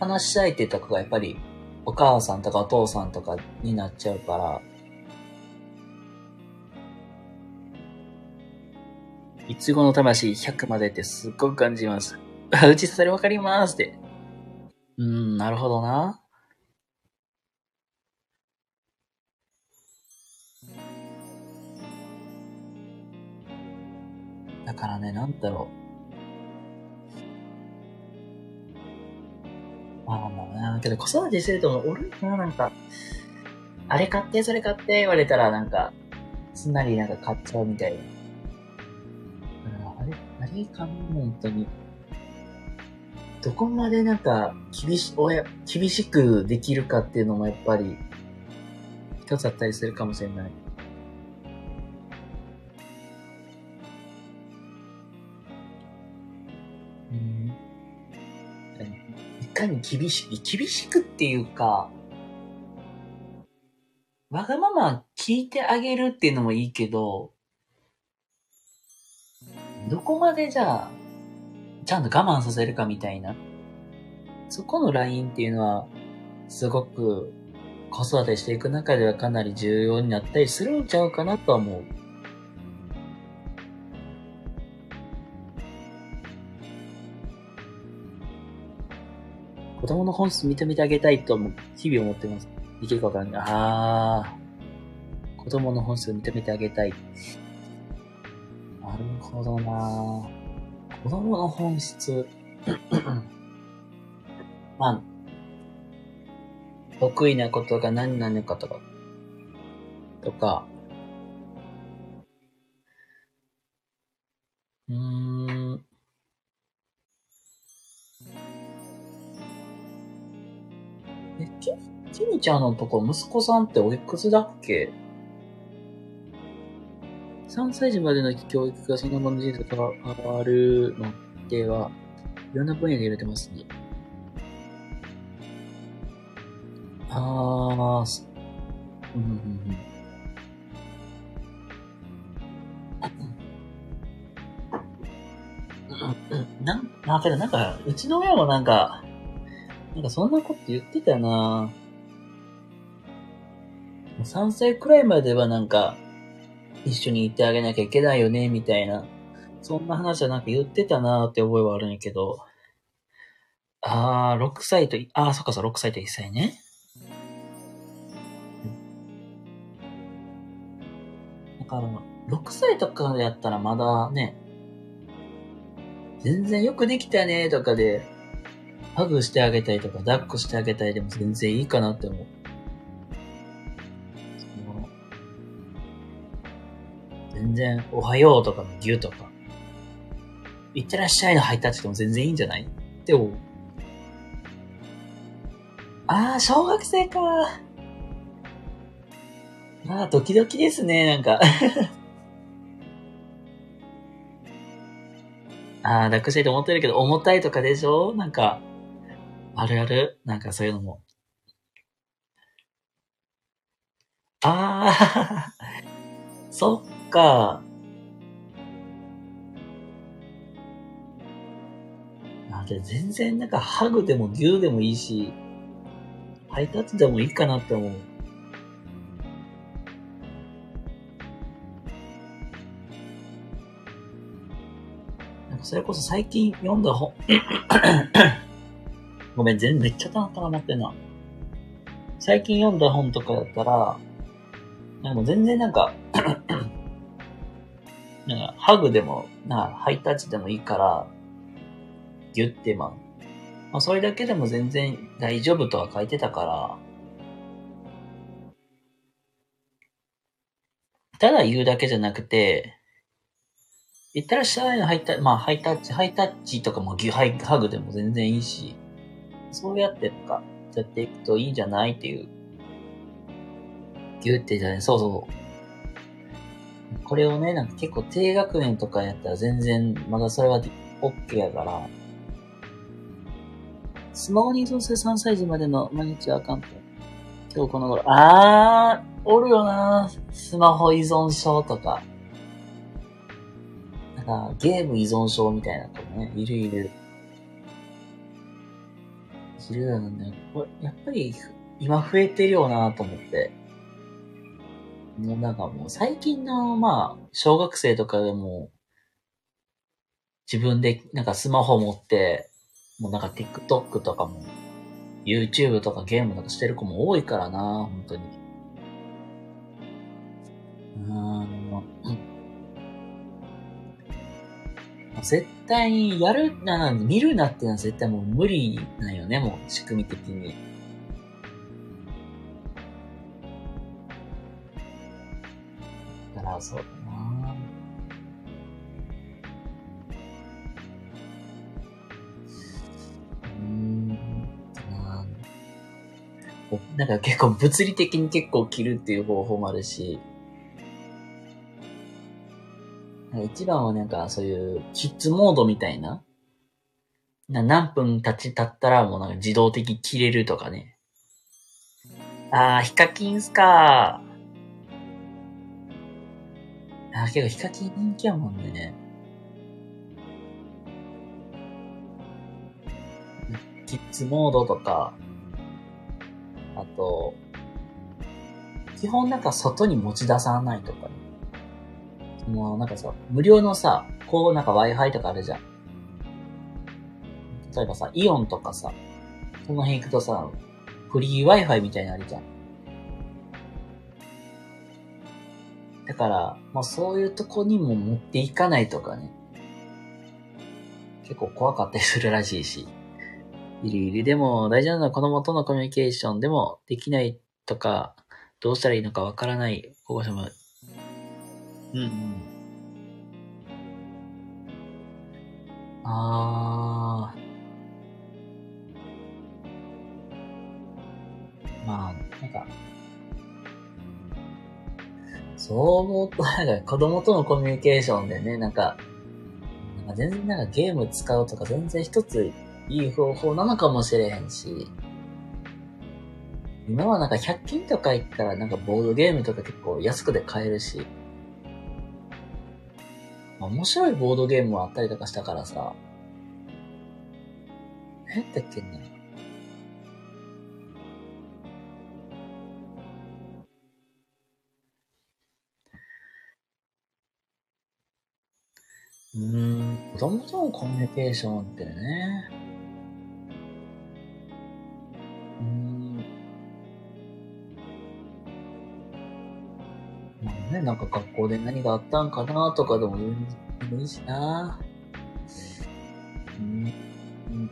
話し相手とかがやっぱりお母さんとかお父さんとかになっちゃうから、いつごの魂100までってすっごく感じます。(laughs) うちそれわかりますって。うーん、なるほどな。だからね、なんだろう。まあまあまあ、けど子育てしてると、俺な、なんか、あれ買って、それ買って言われたら、なんか、すんなりなんか買っちゃうみたいな。あれ、あれかな、本当に。どこまでなんか、厳し、親、厳しくできるかっていうのもやっぱり、一つあったりするかもしれない。かに厳しく、厳しくっていうか、わがまま聞いてあげるっていうのもいいけど、どこまでじゃあ、ちゃんと我慢させるかみたいな。そこのラインっていうのは、すごく子育てしていく中ではかなり重要になったりするんちゃうかなとは思う。供の本質認めてあげたいと日々思ってます。いけるかわからない。あー。子供の本質認めてあげたい。なるほどな子供の本質。(clears throat) まあ、得意なことが何なのかとか、とか、うん。え、き、きみちゃんのとこ、息子さんっておいくつだっけ ?3 歳児までの教育がそのままの人生と変わるのでは、いろんな分野で揺れてますね。あー、すうんうんうんうんうんなん、なんか、なんか、うちの親もなんか、なんかそんなこと言ってたな3歳くらいまではなんか、一緒にいてあげなきゃいけないよね、みたいな。そんな話はなんか言ってたなーって覚えはあるんやけど。あー、6歳と、あー、そっかそっか、6歳と1歳ね。だから、6歳とかやったらまだね、全然よくできたねとかで、ハグしてあげたりとか、抱っこしてあげたりでも全然いいかなって思う。全然、おはようとかの牛とか、いってらっしゃいのハイタッチでも全然いいんじゃないって思う。あー、小学生か。あー、ドキドキですね、なんか。(laughs) あー、抱っこしたいと思ってるけど、重たいとかでしょ？なんか、あるある？なんかそういうのも。あー、(laughs) そっか。あ、で全然なんかハグでもギューでもいいし、ハイタッチでもいいかなって思う。なんかそれこそ最近読んだ本、ごめん、全めっちゃたまってんな。最近読んだ本とかだったら、なんかもう全然なんか (coughs) なんかハグでも、なハイタッチでもいいから、ギュってまあ、まあそれだけでも全然大丈夫とは書いてたから、ただ言うだけじゃなくて、言ったらしゃいのハイタッチ、まあハイタッチ、ハイタッチとかもギュハイハグでも全然いいし、そうやってとか、やっていくといいんじゃないっていう。ギュってじゃない、そうそう。これをね、なんか結構低学年とかやったら全然、まだそれは OK やから、スマホに依存する3歳児までの毎日アカント。今日この頃、あー、おるよなスマホ依存症とか。なんか、ゲーム依存症みたいな子ね、いるいる。いるよね。これ、やっぱり、今増えてるよなと思って。もうなんかもう最近の、まあ、小学生とかでも、自分でなんかスマホ持って、もうなんか TikTok とかも、YouTube とかゲームとかしてる子も多いからな、本当に。うーん。絶対にやるな、見るなっていうのは絶対もう無理なんよね、もう仕組み的に。だからそうだなうん。ななんか結構物理的に結構切るっていう方法もあるし、一番はなんかそういうキッズモードみたいな。な何分経ち経ったらもうなんか自動的切れるとかね。あー、ヒカキンっすかあー、けどヒカキン人気やもんね。キッズモードとか、あと、基本なんか外に持ち出さないとかね。その、なんかさ、無料のさ、こうなんか Wi-Fi とかあるじゃん。例えばさ、イオンとかさ、その辺行くとさ、フリー Wi-Fi みたいなのあるじゃん。だから、まあそういうとこにも持っていかないとかね。結構怖かったりするらしいし。いるいる。でも、大事なのは子供とのコミュニケーションでもできないとか、どうしたらいいのかわからない保護者もうんうん。あー。まあ、なんか、そう思うと、なんか子供とのコミュニケーションでね、なんか、なんか全然なんかゲーム使うとか全然一ついい方法なのかもしれへんし、今はなんか100均とか行ったらなんかボードゲームとか結構安くで買えるし、面白いボードゲームもあったりとかしたからさ、え、って言っけね。うーん、子供とのコミュニケーションってね、ね、なんか学校で何があったんかなとかでも言ういいしな。うん。うん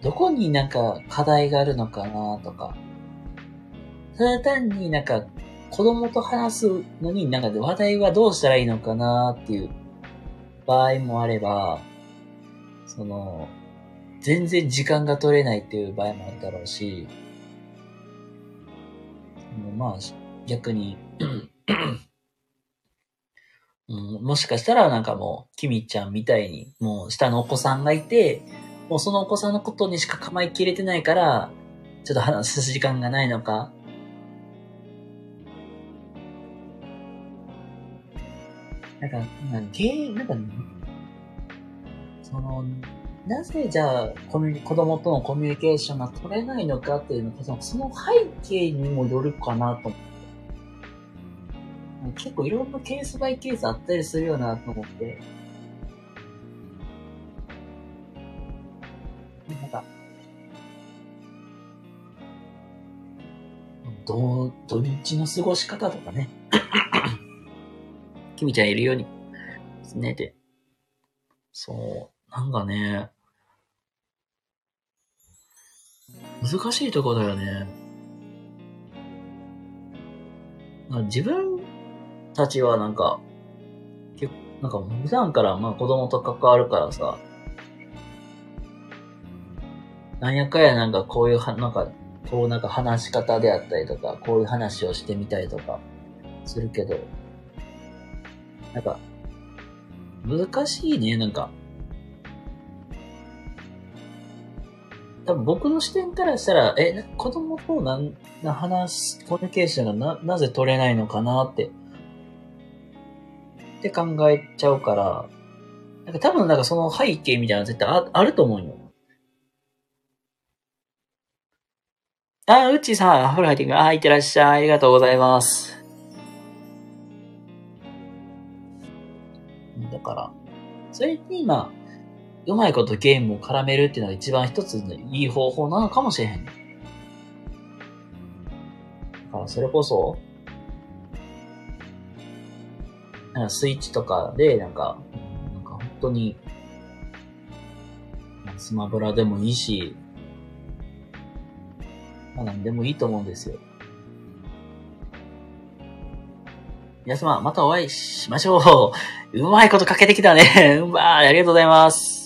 どこになんか課題があるのかなとか。ただ単になんか子供と話すのになんか話題はどうしたらいいのかなっていう場合もあれば、その、全然時間が取れないっていう場合もあるだろうし、まあ、逆に、うん、もしかしたらなんかもう、キミちゃんみたいに、もう下のお子さんがいて、もうそのお子さんのことにしか構いきれてないから、ちょっと話す時間がないのか。なんか、なんか、ゲーなんか、その、なぜじゃあ、コミュニ、子供とのコミュニケーションが取れないのかっていうのが、その背景にもよるかなと思って。結構いろんなケースバイケースあったりするよなと思って。なんか、ど、土日の過ごし方とかね。(coughs) きみちゃんいるようにね。で、そう、なんかね、難しいとこだよね。自分たちはなんか、結構、なんか普段からまあ子供と関わるからさ、なんやかやなんかこういうは、なんか、こうなんか話し方であったりとか、こういう話をしてみたりとかするけど、なんか、難しいね、なんか。多分僕の視点からしたら、え、子供となんな話、コミュニケーションがな、なぜ取れないのかなって、って考えちゃうから、なんか多分なんかその背景みたいなの絶対ああると思うよ。あ、うちさん、ほら入ってくる。あ、いってらっしゃい。ありがとうございます。だから、それに今、うまいことゲームを絡めるっていうのが一番一つのいい方法なのかもしれへん。だからそれこそ、なんかスイッチとかで、なんか、なんか本当に、スマブラでもいいし、まあ何でもいいと思うんですよ。皆様、またお会いしましょう。(laughs) うまいことかけてきたね。(laughs) うまい。ありがとうございます。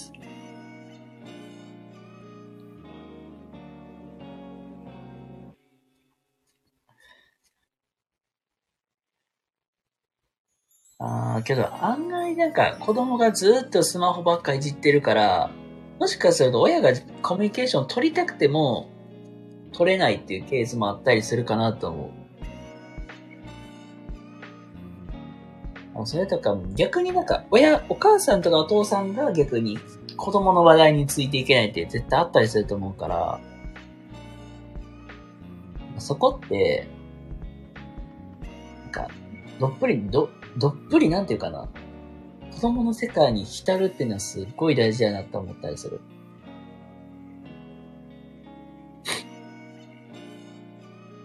けど案外なんか子供がずっとスマホばっかいじってるから、もしかすると親がコミュニケーション取りたくても取れないっていうケースもあったりするかなと思う。あそれとか、逆になんか、親、お母さんとかお父さんが逆に子供の話題についていけないって絶対あったりすると思うから、そこって、なんか、どっぷり、ど、どっぷりなんていうかな。子供の世界に浸るっていうのはすっごい大事だなと思ったりする。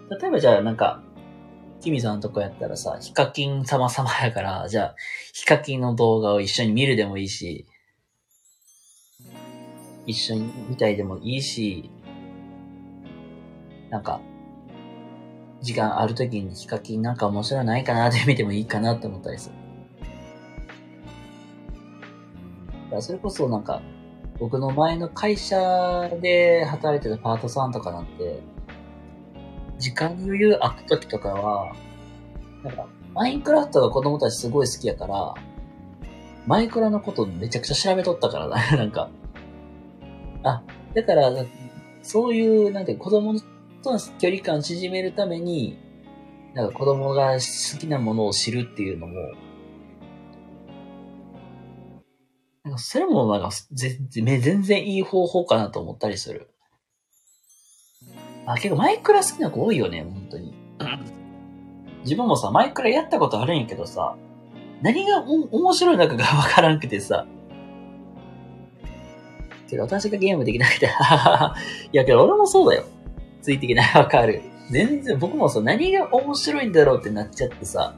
例えばじゃあなんか、キミさんのとこやったらさ、ヒカキン様様やから、じゃあ、ヒカキンの動画を一緒に見るでもいいし、一緒に見たいでもいいし、なんか、時間ある時にヒカキンなんか面白いないかなって見てもいいかなって思ったりする。だからそれこそなんか、僕の前の会社で働いてたパートさんとかなんて、時間余裕空く時とかは、なんか、マインクラフトが子供たちすごい好きやから、マイクラのことめちゃくちゃ調べとったからな、(laughs) なんか。あ、だから、そういう、なんて子供との距離感縮めるために、なんか子供が好きなものを知るっていうのも、なんかそれもなんか全然全然いい方法かなと思ったりする。あ、結構マイクラ好きな子多いよね、本当に。自分もさ、マイクラやったことあるんやけどさ、何がお面白いのかがわからんくてさ。けど私がゲームできなくて、ははは。いやけど俺もそうだよ。ついていけない (laughs) わかる。全然僕もさ、何が面白いんだろうってなっちゃってさ。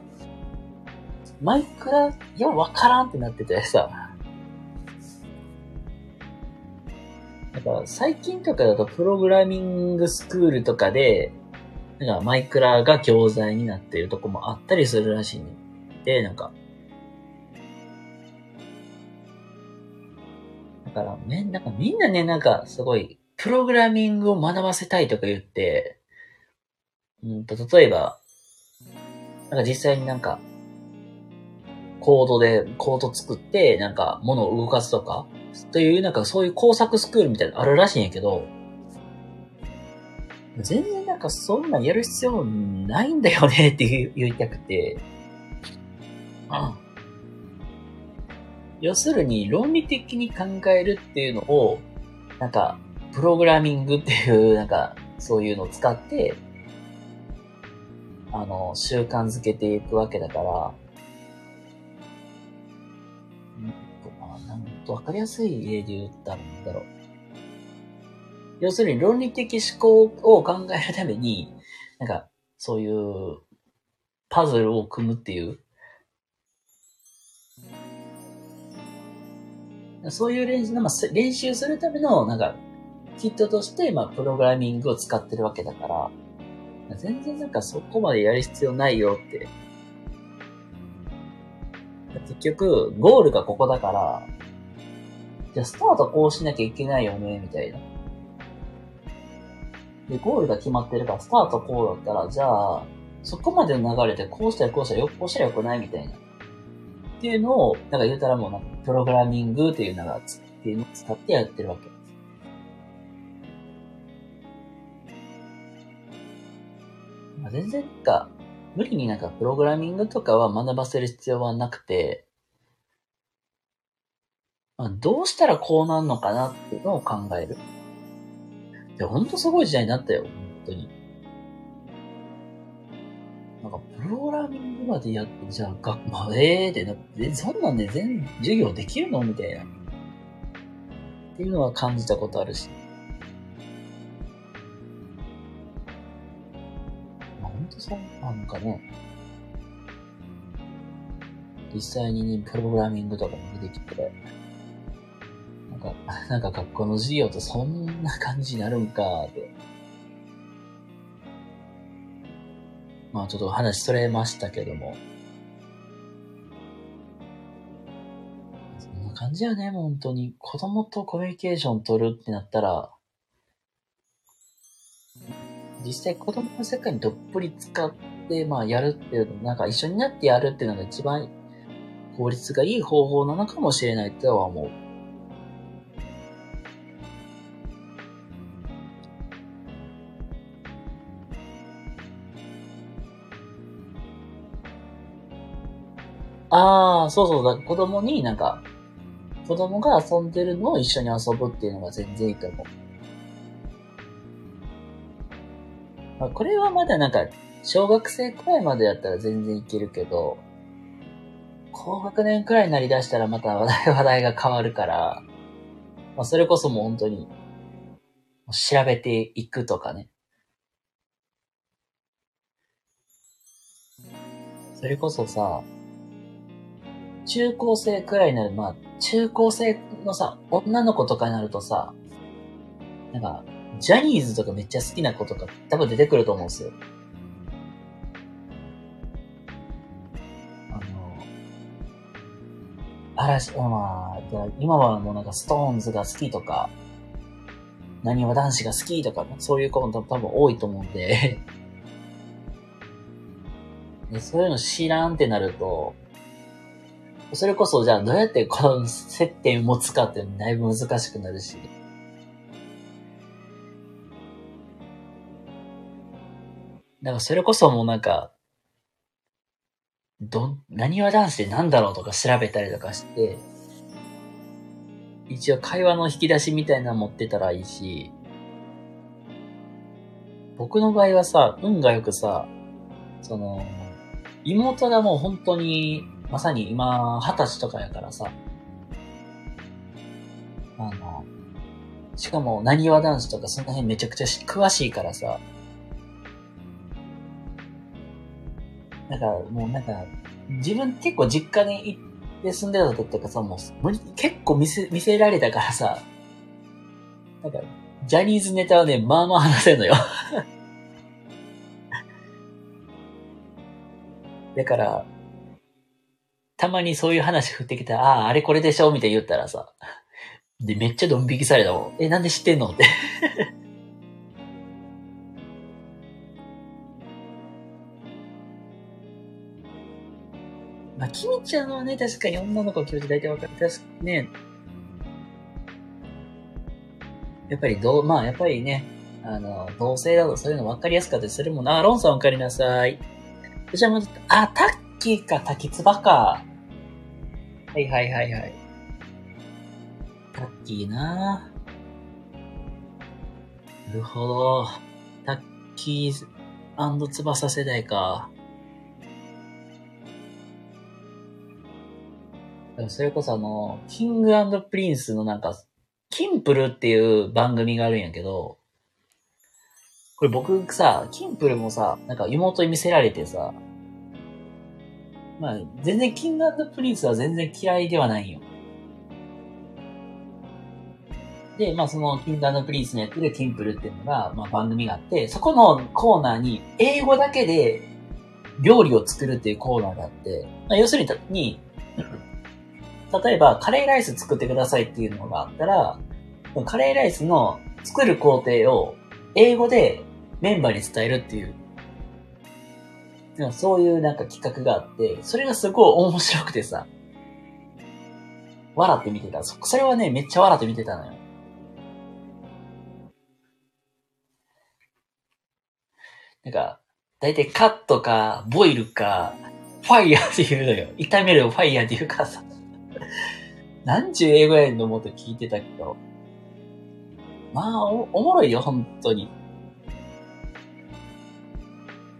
マイクラ、いや、わからんってなっててさ。だか最近とかだとプログラミングスクールとかで、なんかマイクラが教材になっているとこもあったりするらしいね。で、なんか、だから、ね、なんかみんなね、なんかすごい、プログラミングを学ばせたいとか言って、うんと、例えば、なんか実際になんか、コードで、コード作って、なんか、物を動かすとか、という、なんかそういう工作スクールみたいなのあるらしいんやけど、全然なんかそんなんやる必要ないんだよね (laughs) って言いたくて、うん。要するに論理的に考えるっていうのを、なんか、プログラミングっていう、なんか、そういうのを使って、あの、習慣づけていくわけだから、なんとわかりやすい例で言ったらんだろう。要するに論理的思考を考えるために、なんか、そういうパズルを組むっていう、そういう練習、まあ、練習するための、なんか、キットとして、まあ、プログラミングを使ってるわけだから、全然なんかそこまでやる必要ないよって。結局、ゴールがここだから、じゃあスタートこうしなきゃいけないよね、みたいな。で、ゴールが決まってるから、スタートこうだったら、じゃあ、そこまでの流れでこうしたらこうしたらよ、こうしたらよくないみたいな。っていうのを、なんか言うたらもうな、プログラミングっていうのが、っていうのを使ってやってるわけ。全然か、無理になんかプログラミングとかは学ばせる必要はなくて、まあ、どうしたらこうなるのかなっていうのを考える。で、ほんとすごい時代になったよ。本当に。なんか、プログラミングまでやって、じゃあ、学、(laughs) まあ、ええー、ってなって、そんなんで全授業できるの？みたいな。っていうのは感じたことあるし。まあ、ほんとそう、なんかね、実際にプログラミングとかも出てきて、なんか、(laughs) なんか学校の授業とそんな感じになるんかって。まあちょっと話それましたけども。そんな感じやね、本当に。子供とコミュニケーション取るってなったら、実際子供の世界にどっぷり使って、まあやるっていうの、なんか一緒になってやるっていうのが一番効率がいい方法なのかもしれないとは思う。ああ、そうそうだ。子供になんか、子供が遊んでるのを一緒に遊ぶっていうのが全然いいと思う。まあ、これはまだなんか、小学生くらいまでやったら全然いけるけど、高学年くらいになりだしたらまた話題、話題が変わるから、まあ、それこそもう本当に、調べていくとかね。それこそさ、中高生くらいになる、まあ、中高生のさ、女の子とかになるとさ、なんか、ジャニーズとかめっちゃ好きな子とか多分出てくると思うんですよ。あの、嵐、まあ、今はもうなんかストーンズが好きとか、何は男子が好きとか、そういう子も多分多いと思うんででそういうの知らんってなると、それこそ、じゃあどうやってこの接点を持つかってだいぶ難しくなるし。だからそれこそもうなんか、ど、何は男子って何だろうとか調べたりとかして、一応会話の引き出しみたいなの持ってたらいいし、僕の場合はさ、運がよくさ、その、妹がもう本当にまさに今、二十歳とかやからさ、あの、しかも、なにわ男子とかその辺めちゃくちゃ詳しいからさ、なんか、もうなんか、自分結構実家に行って住んでた時とかさ、もう、結構見せ、見せられたからさ、なんか、ジャニーズネタはね、まあまあ話せんのよ (laughs) だから、たまにそういう話振ってきたら、ああ、あれこれでしょみたいに言ったらさ、で、めっちゃドン引きされたもん。え、なんで知ってんのってまあ、キミちゃんはね、確かに女の子気持ち大体わかる。確かね。やっぱりどう、まあ、やっぱりね、あの、同性だとそういうの分かりやすかったりするもんな。ロンさんお帰りなさい。じゃあ、まず、あ、タッキーか、タキツバか。はいはいはいはい。タッキーななるほど。タッキー翼世代か。それこそあの、キングプリンスのなんか、キンプルっていう番組があるんやけど、これ僕さ、キンプルもさ、なんか妹に見せられてさ、まあ、全然キングプリンスは全然嫌いではないよ。で、まあそのキングプリンスのやってるキンプルっていうのが、まあ番組があって、そこのコーナーに英語だけで料理を作るっていうコーナーがあって、まあ、要するに、例えばカレーライス作ってくださいっていうのがあったら、カレーライスの作る工程を英語でメンバーに伝えるっていうそういうなんか企画があって、それがすごい面白くてさ、笑って見てた。それはね、めっちゃ笑って見てたのよ。なんか、だいたいカットか、ボイルか、ファイヤーって言うのよ。炒めるファイヤーって言うからさ。(laughs) なんちゅう英語やんの思って聞いてたけど。まあお、おもろいよ、本当に。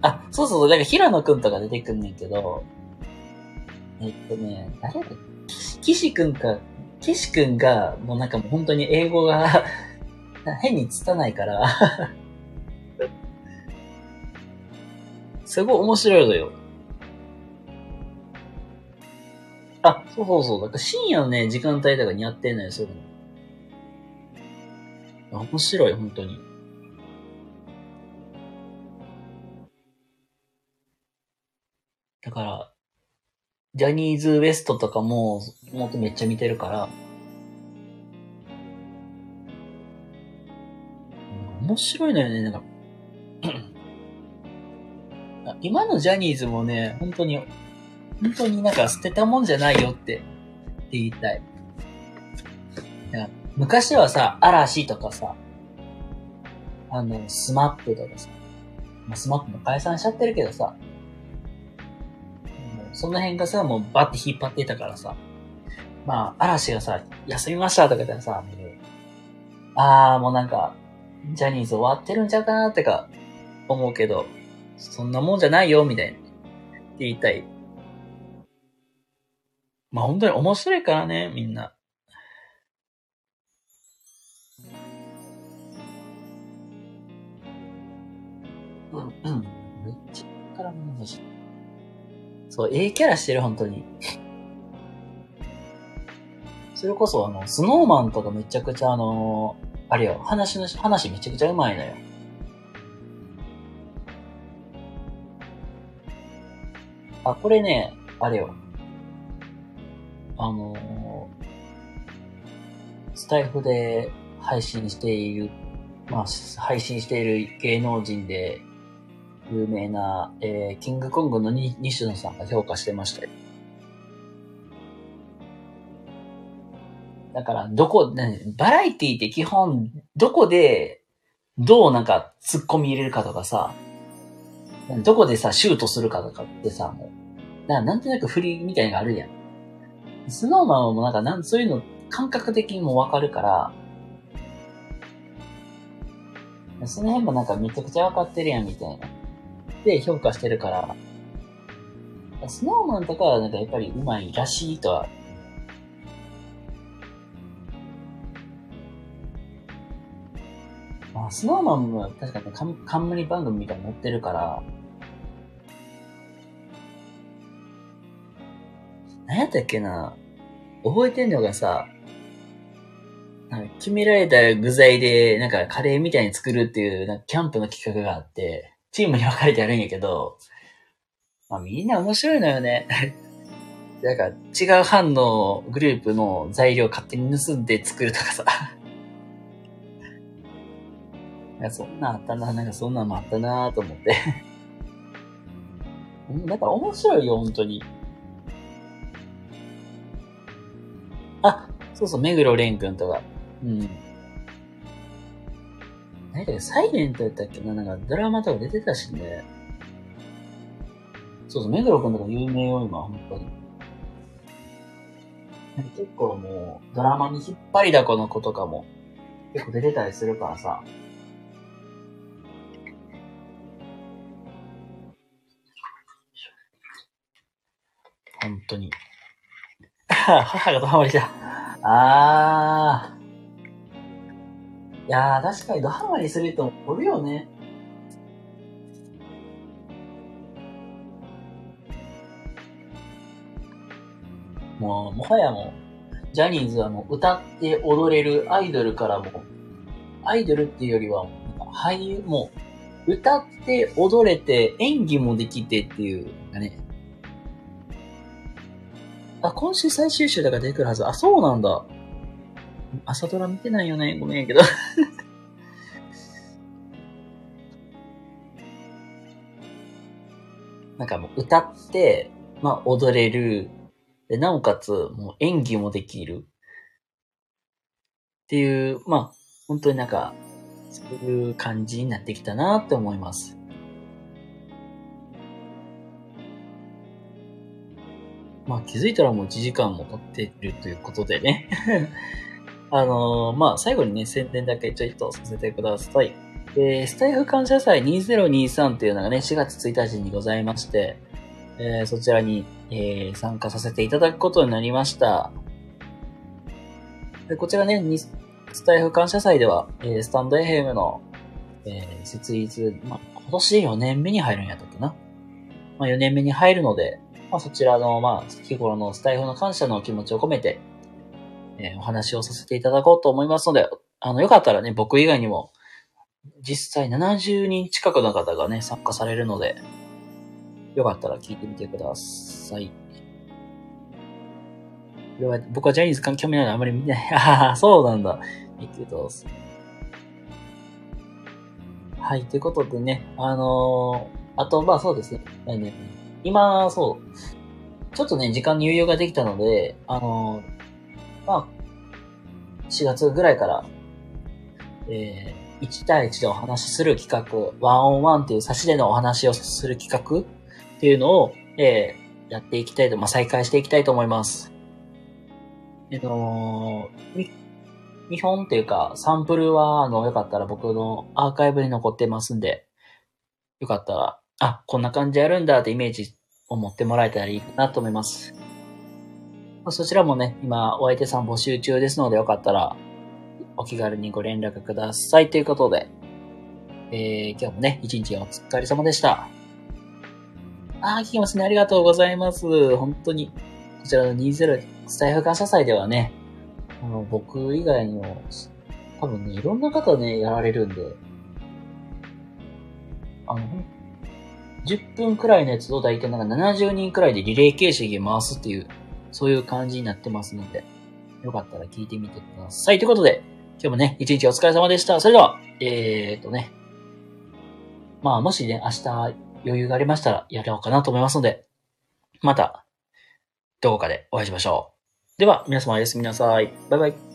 あ、そうそうそう、なんか平野くんとか出てくんねんけど、えっとね、誰だ岸くんか、岸くんが、もうなんかもう本当に英語が (laughs) 変につたないから (laughs) すごい面白いのよ。あ、そうそうそう。だから深夜のね、時間帯とかにやってんのよ、そういうの。面白い、本当に。だから、ジャニーズ WEST とかも、もっとめっちゃ見てるから、面白いのよね、なんか。(clears throat) 今のジャニーズもね、本当に、本当になんか捨てたもんじゃないよってって言いたい。昔はさ、嵐とかさ、あの、スマップとかさ、まあ、スマップも解散しちゃってるけどさ、その辺がさ、もうバッて引っ張ってたからさ、まあ、嵐がさ、休みましたとか言ったらさ、あーもうなんか、ジャニーズ終わってるんちゃうかなってか、思うけど、そんなもんじゃないよ、みたいな。って言いたい。まあ本当に面白いからね、みんな。うん、うん。めっちゃからも欲しい。そう、ええキャラしてる、本当に。それこそ、あの、スノーマンとかめちゃくちゃあの、あれよ、話の、話めちゃくちゃうまいのよ。あ、これね、あれよ。あのスタイフで配信している、まあ、配信している芸能人で、有名な、えー、キングコングの西野さんが評価してましたよ。だから、どこ、ね、バラエティって基本、どこで、どうなんか突っ込み入れるかとかさ、どこでさ、シュートするかとかってさ、もう、ななんとなく振りみたいなのがあるやん。スノーマンもなんかなん、そういうの感覚的にもわかるから、その辺もなんかめちゃくちゃわかってるやんみたいな。で評価してるから、スノーマンとかはなんかやっぱり上手いらしいとは。あ、スノーマンも確かに冠番組みたいに載ってるから、何やったっけな？覚えてんのがさ、なんか決められた具材で、なんかカレーみたいに作るっていう、なんかキャンプの企画があって、チームに分かれてやるんやけど、まあみんな面白いのよね。(laughs) なんか違う班のグループの材料勝手に盗んで作るとかさ。(laughs) なんかそんなんあったな、なんかそんなんもあったなと思って (laughs) なんか面白いよ、本当に。そうそう、目黒蓮くんとか。うん。何だっけ、サイレントやったっけななんかドラマとか出てたしね。そうそう、目黒くんとか有名よ、今、本当に。結構もう、ドラマに引っ張りだこの子とかも、結構出てたりするからさ。本当に。母がドハマりした。あー。いやー、確かにドハマりする人もおるよね。もう、もはやもう、ジャニーズはもう歌って踊れるアイドルからも、アイドルっていうよりは、俳優、もう、歌って踊れて演技もできてっていうね。あ、今週最終週だから出てくるはず。あ、そうなんだ。朝ドラ見てないよね。ごめんやけど (laughs) なんかもう歌って、まあ踊れる。で、なおかつ、もう演技もできる。っていう、まあ、本当になんか、そういう感じになってきたなって思います。まあ気づいたらもう1時間も経ってるということでね (laughs) あのー、まあ、最後にね、宣伝だけちょいとさせてください。えー、スタイフ感謝祭2023というのがね、4月1日にございまして、えー、そちらに、えー、参加させていただくことになりました。でこちらね、スタイフ感謝祭では、えー、スタンド FM の、え、設立、まあ、今年4年目に入るんやったっけな。まあ、4年目に入るので、まあ、そちらの、まあ、日頃のスタイフの感謝の気持ちを込めて、えー、お話をさせていただこうと思いますので、あの、よかったらね、僕以外にも、実際70人近くの方がね、参加されるので、よかったら聞いてみてください。これは僕はジャニーズ関係ないのあまり見ない。(laughs) ああ、そうなんだ。いいけど。はい、ということでね、あのー、あと、まあそうですね。ね今、そう、ちょっとね、時間に余裕ができたので、あのーまあ、4月ぐらいから、えー、1対1でお話しする企画、ワンオンワンっていう差しでのお話をする企画っていうのを、えー、やっていきたいと、まあ、再開していきたいと思います。えっと、見本っていうか、サンプルは、あの、よかったら僕のアーカイブに残ってますんで、よかったら、あ、こんな感じやるんだってイメージを持ってもらえたらいいかなと思います。そちらもね、今、お相手さん募集中ですので、よかったら、お気軽にご連絡ください。ということで、えー、今日もね、一日お疲れ様でした。あー、聞きますね。ありがとうございます。本当に。こちらの20スタイフ感謝祭ではね、あの、僕以外にも、多分ね、いろんな方ね、やられるんで、あの、10分くらいのやつを大体なんか70人くらいでリレー形式で回すっていうそういう感じになってますので、よかったら聞いてみてください。ということで、今日もね、一日お疲れ様でした。それでは、えー、っとね、まあ、もしね、明日余裕がありましたらやろうかなと思いますので、また、どこかでお会いしましょう。では、皆様おやすみなさい。バイバイ。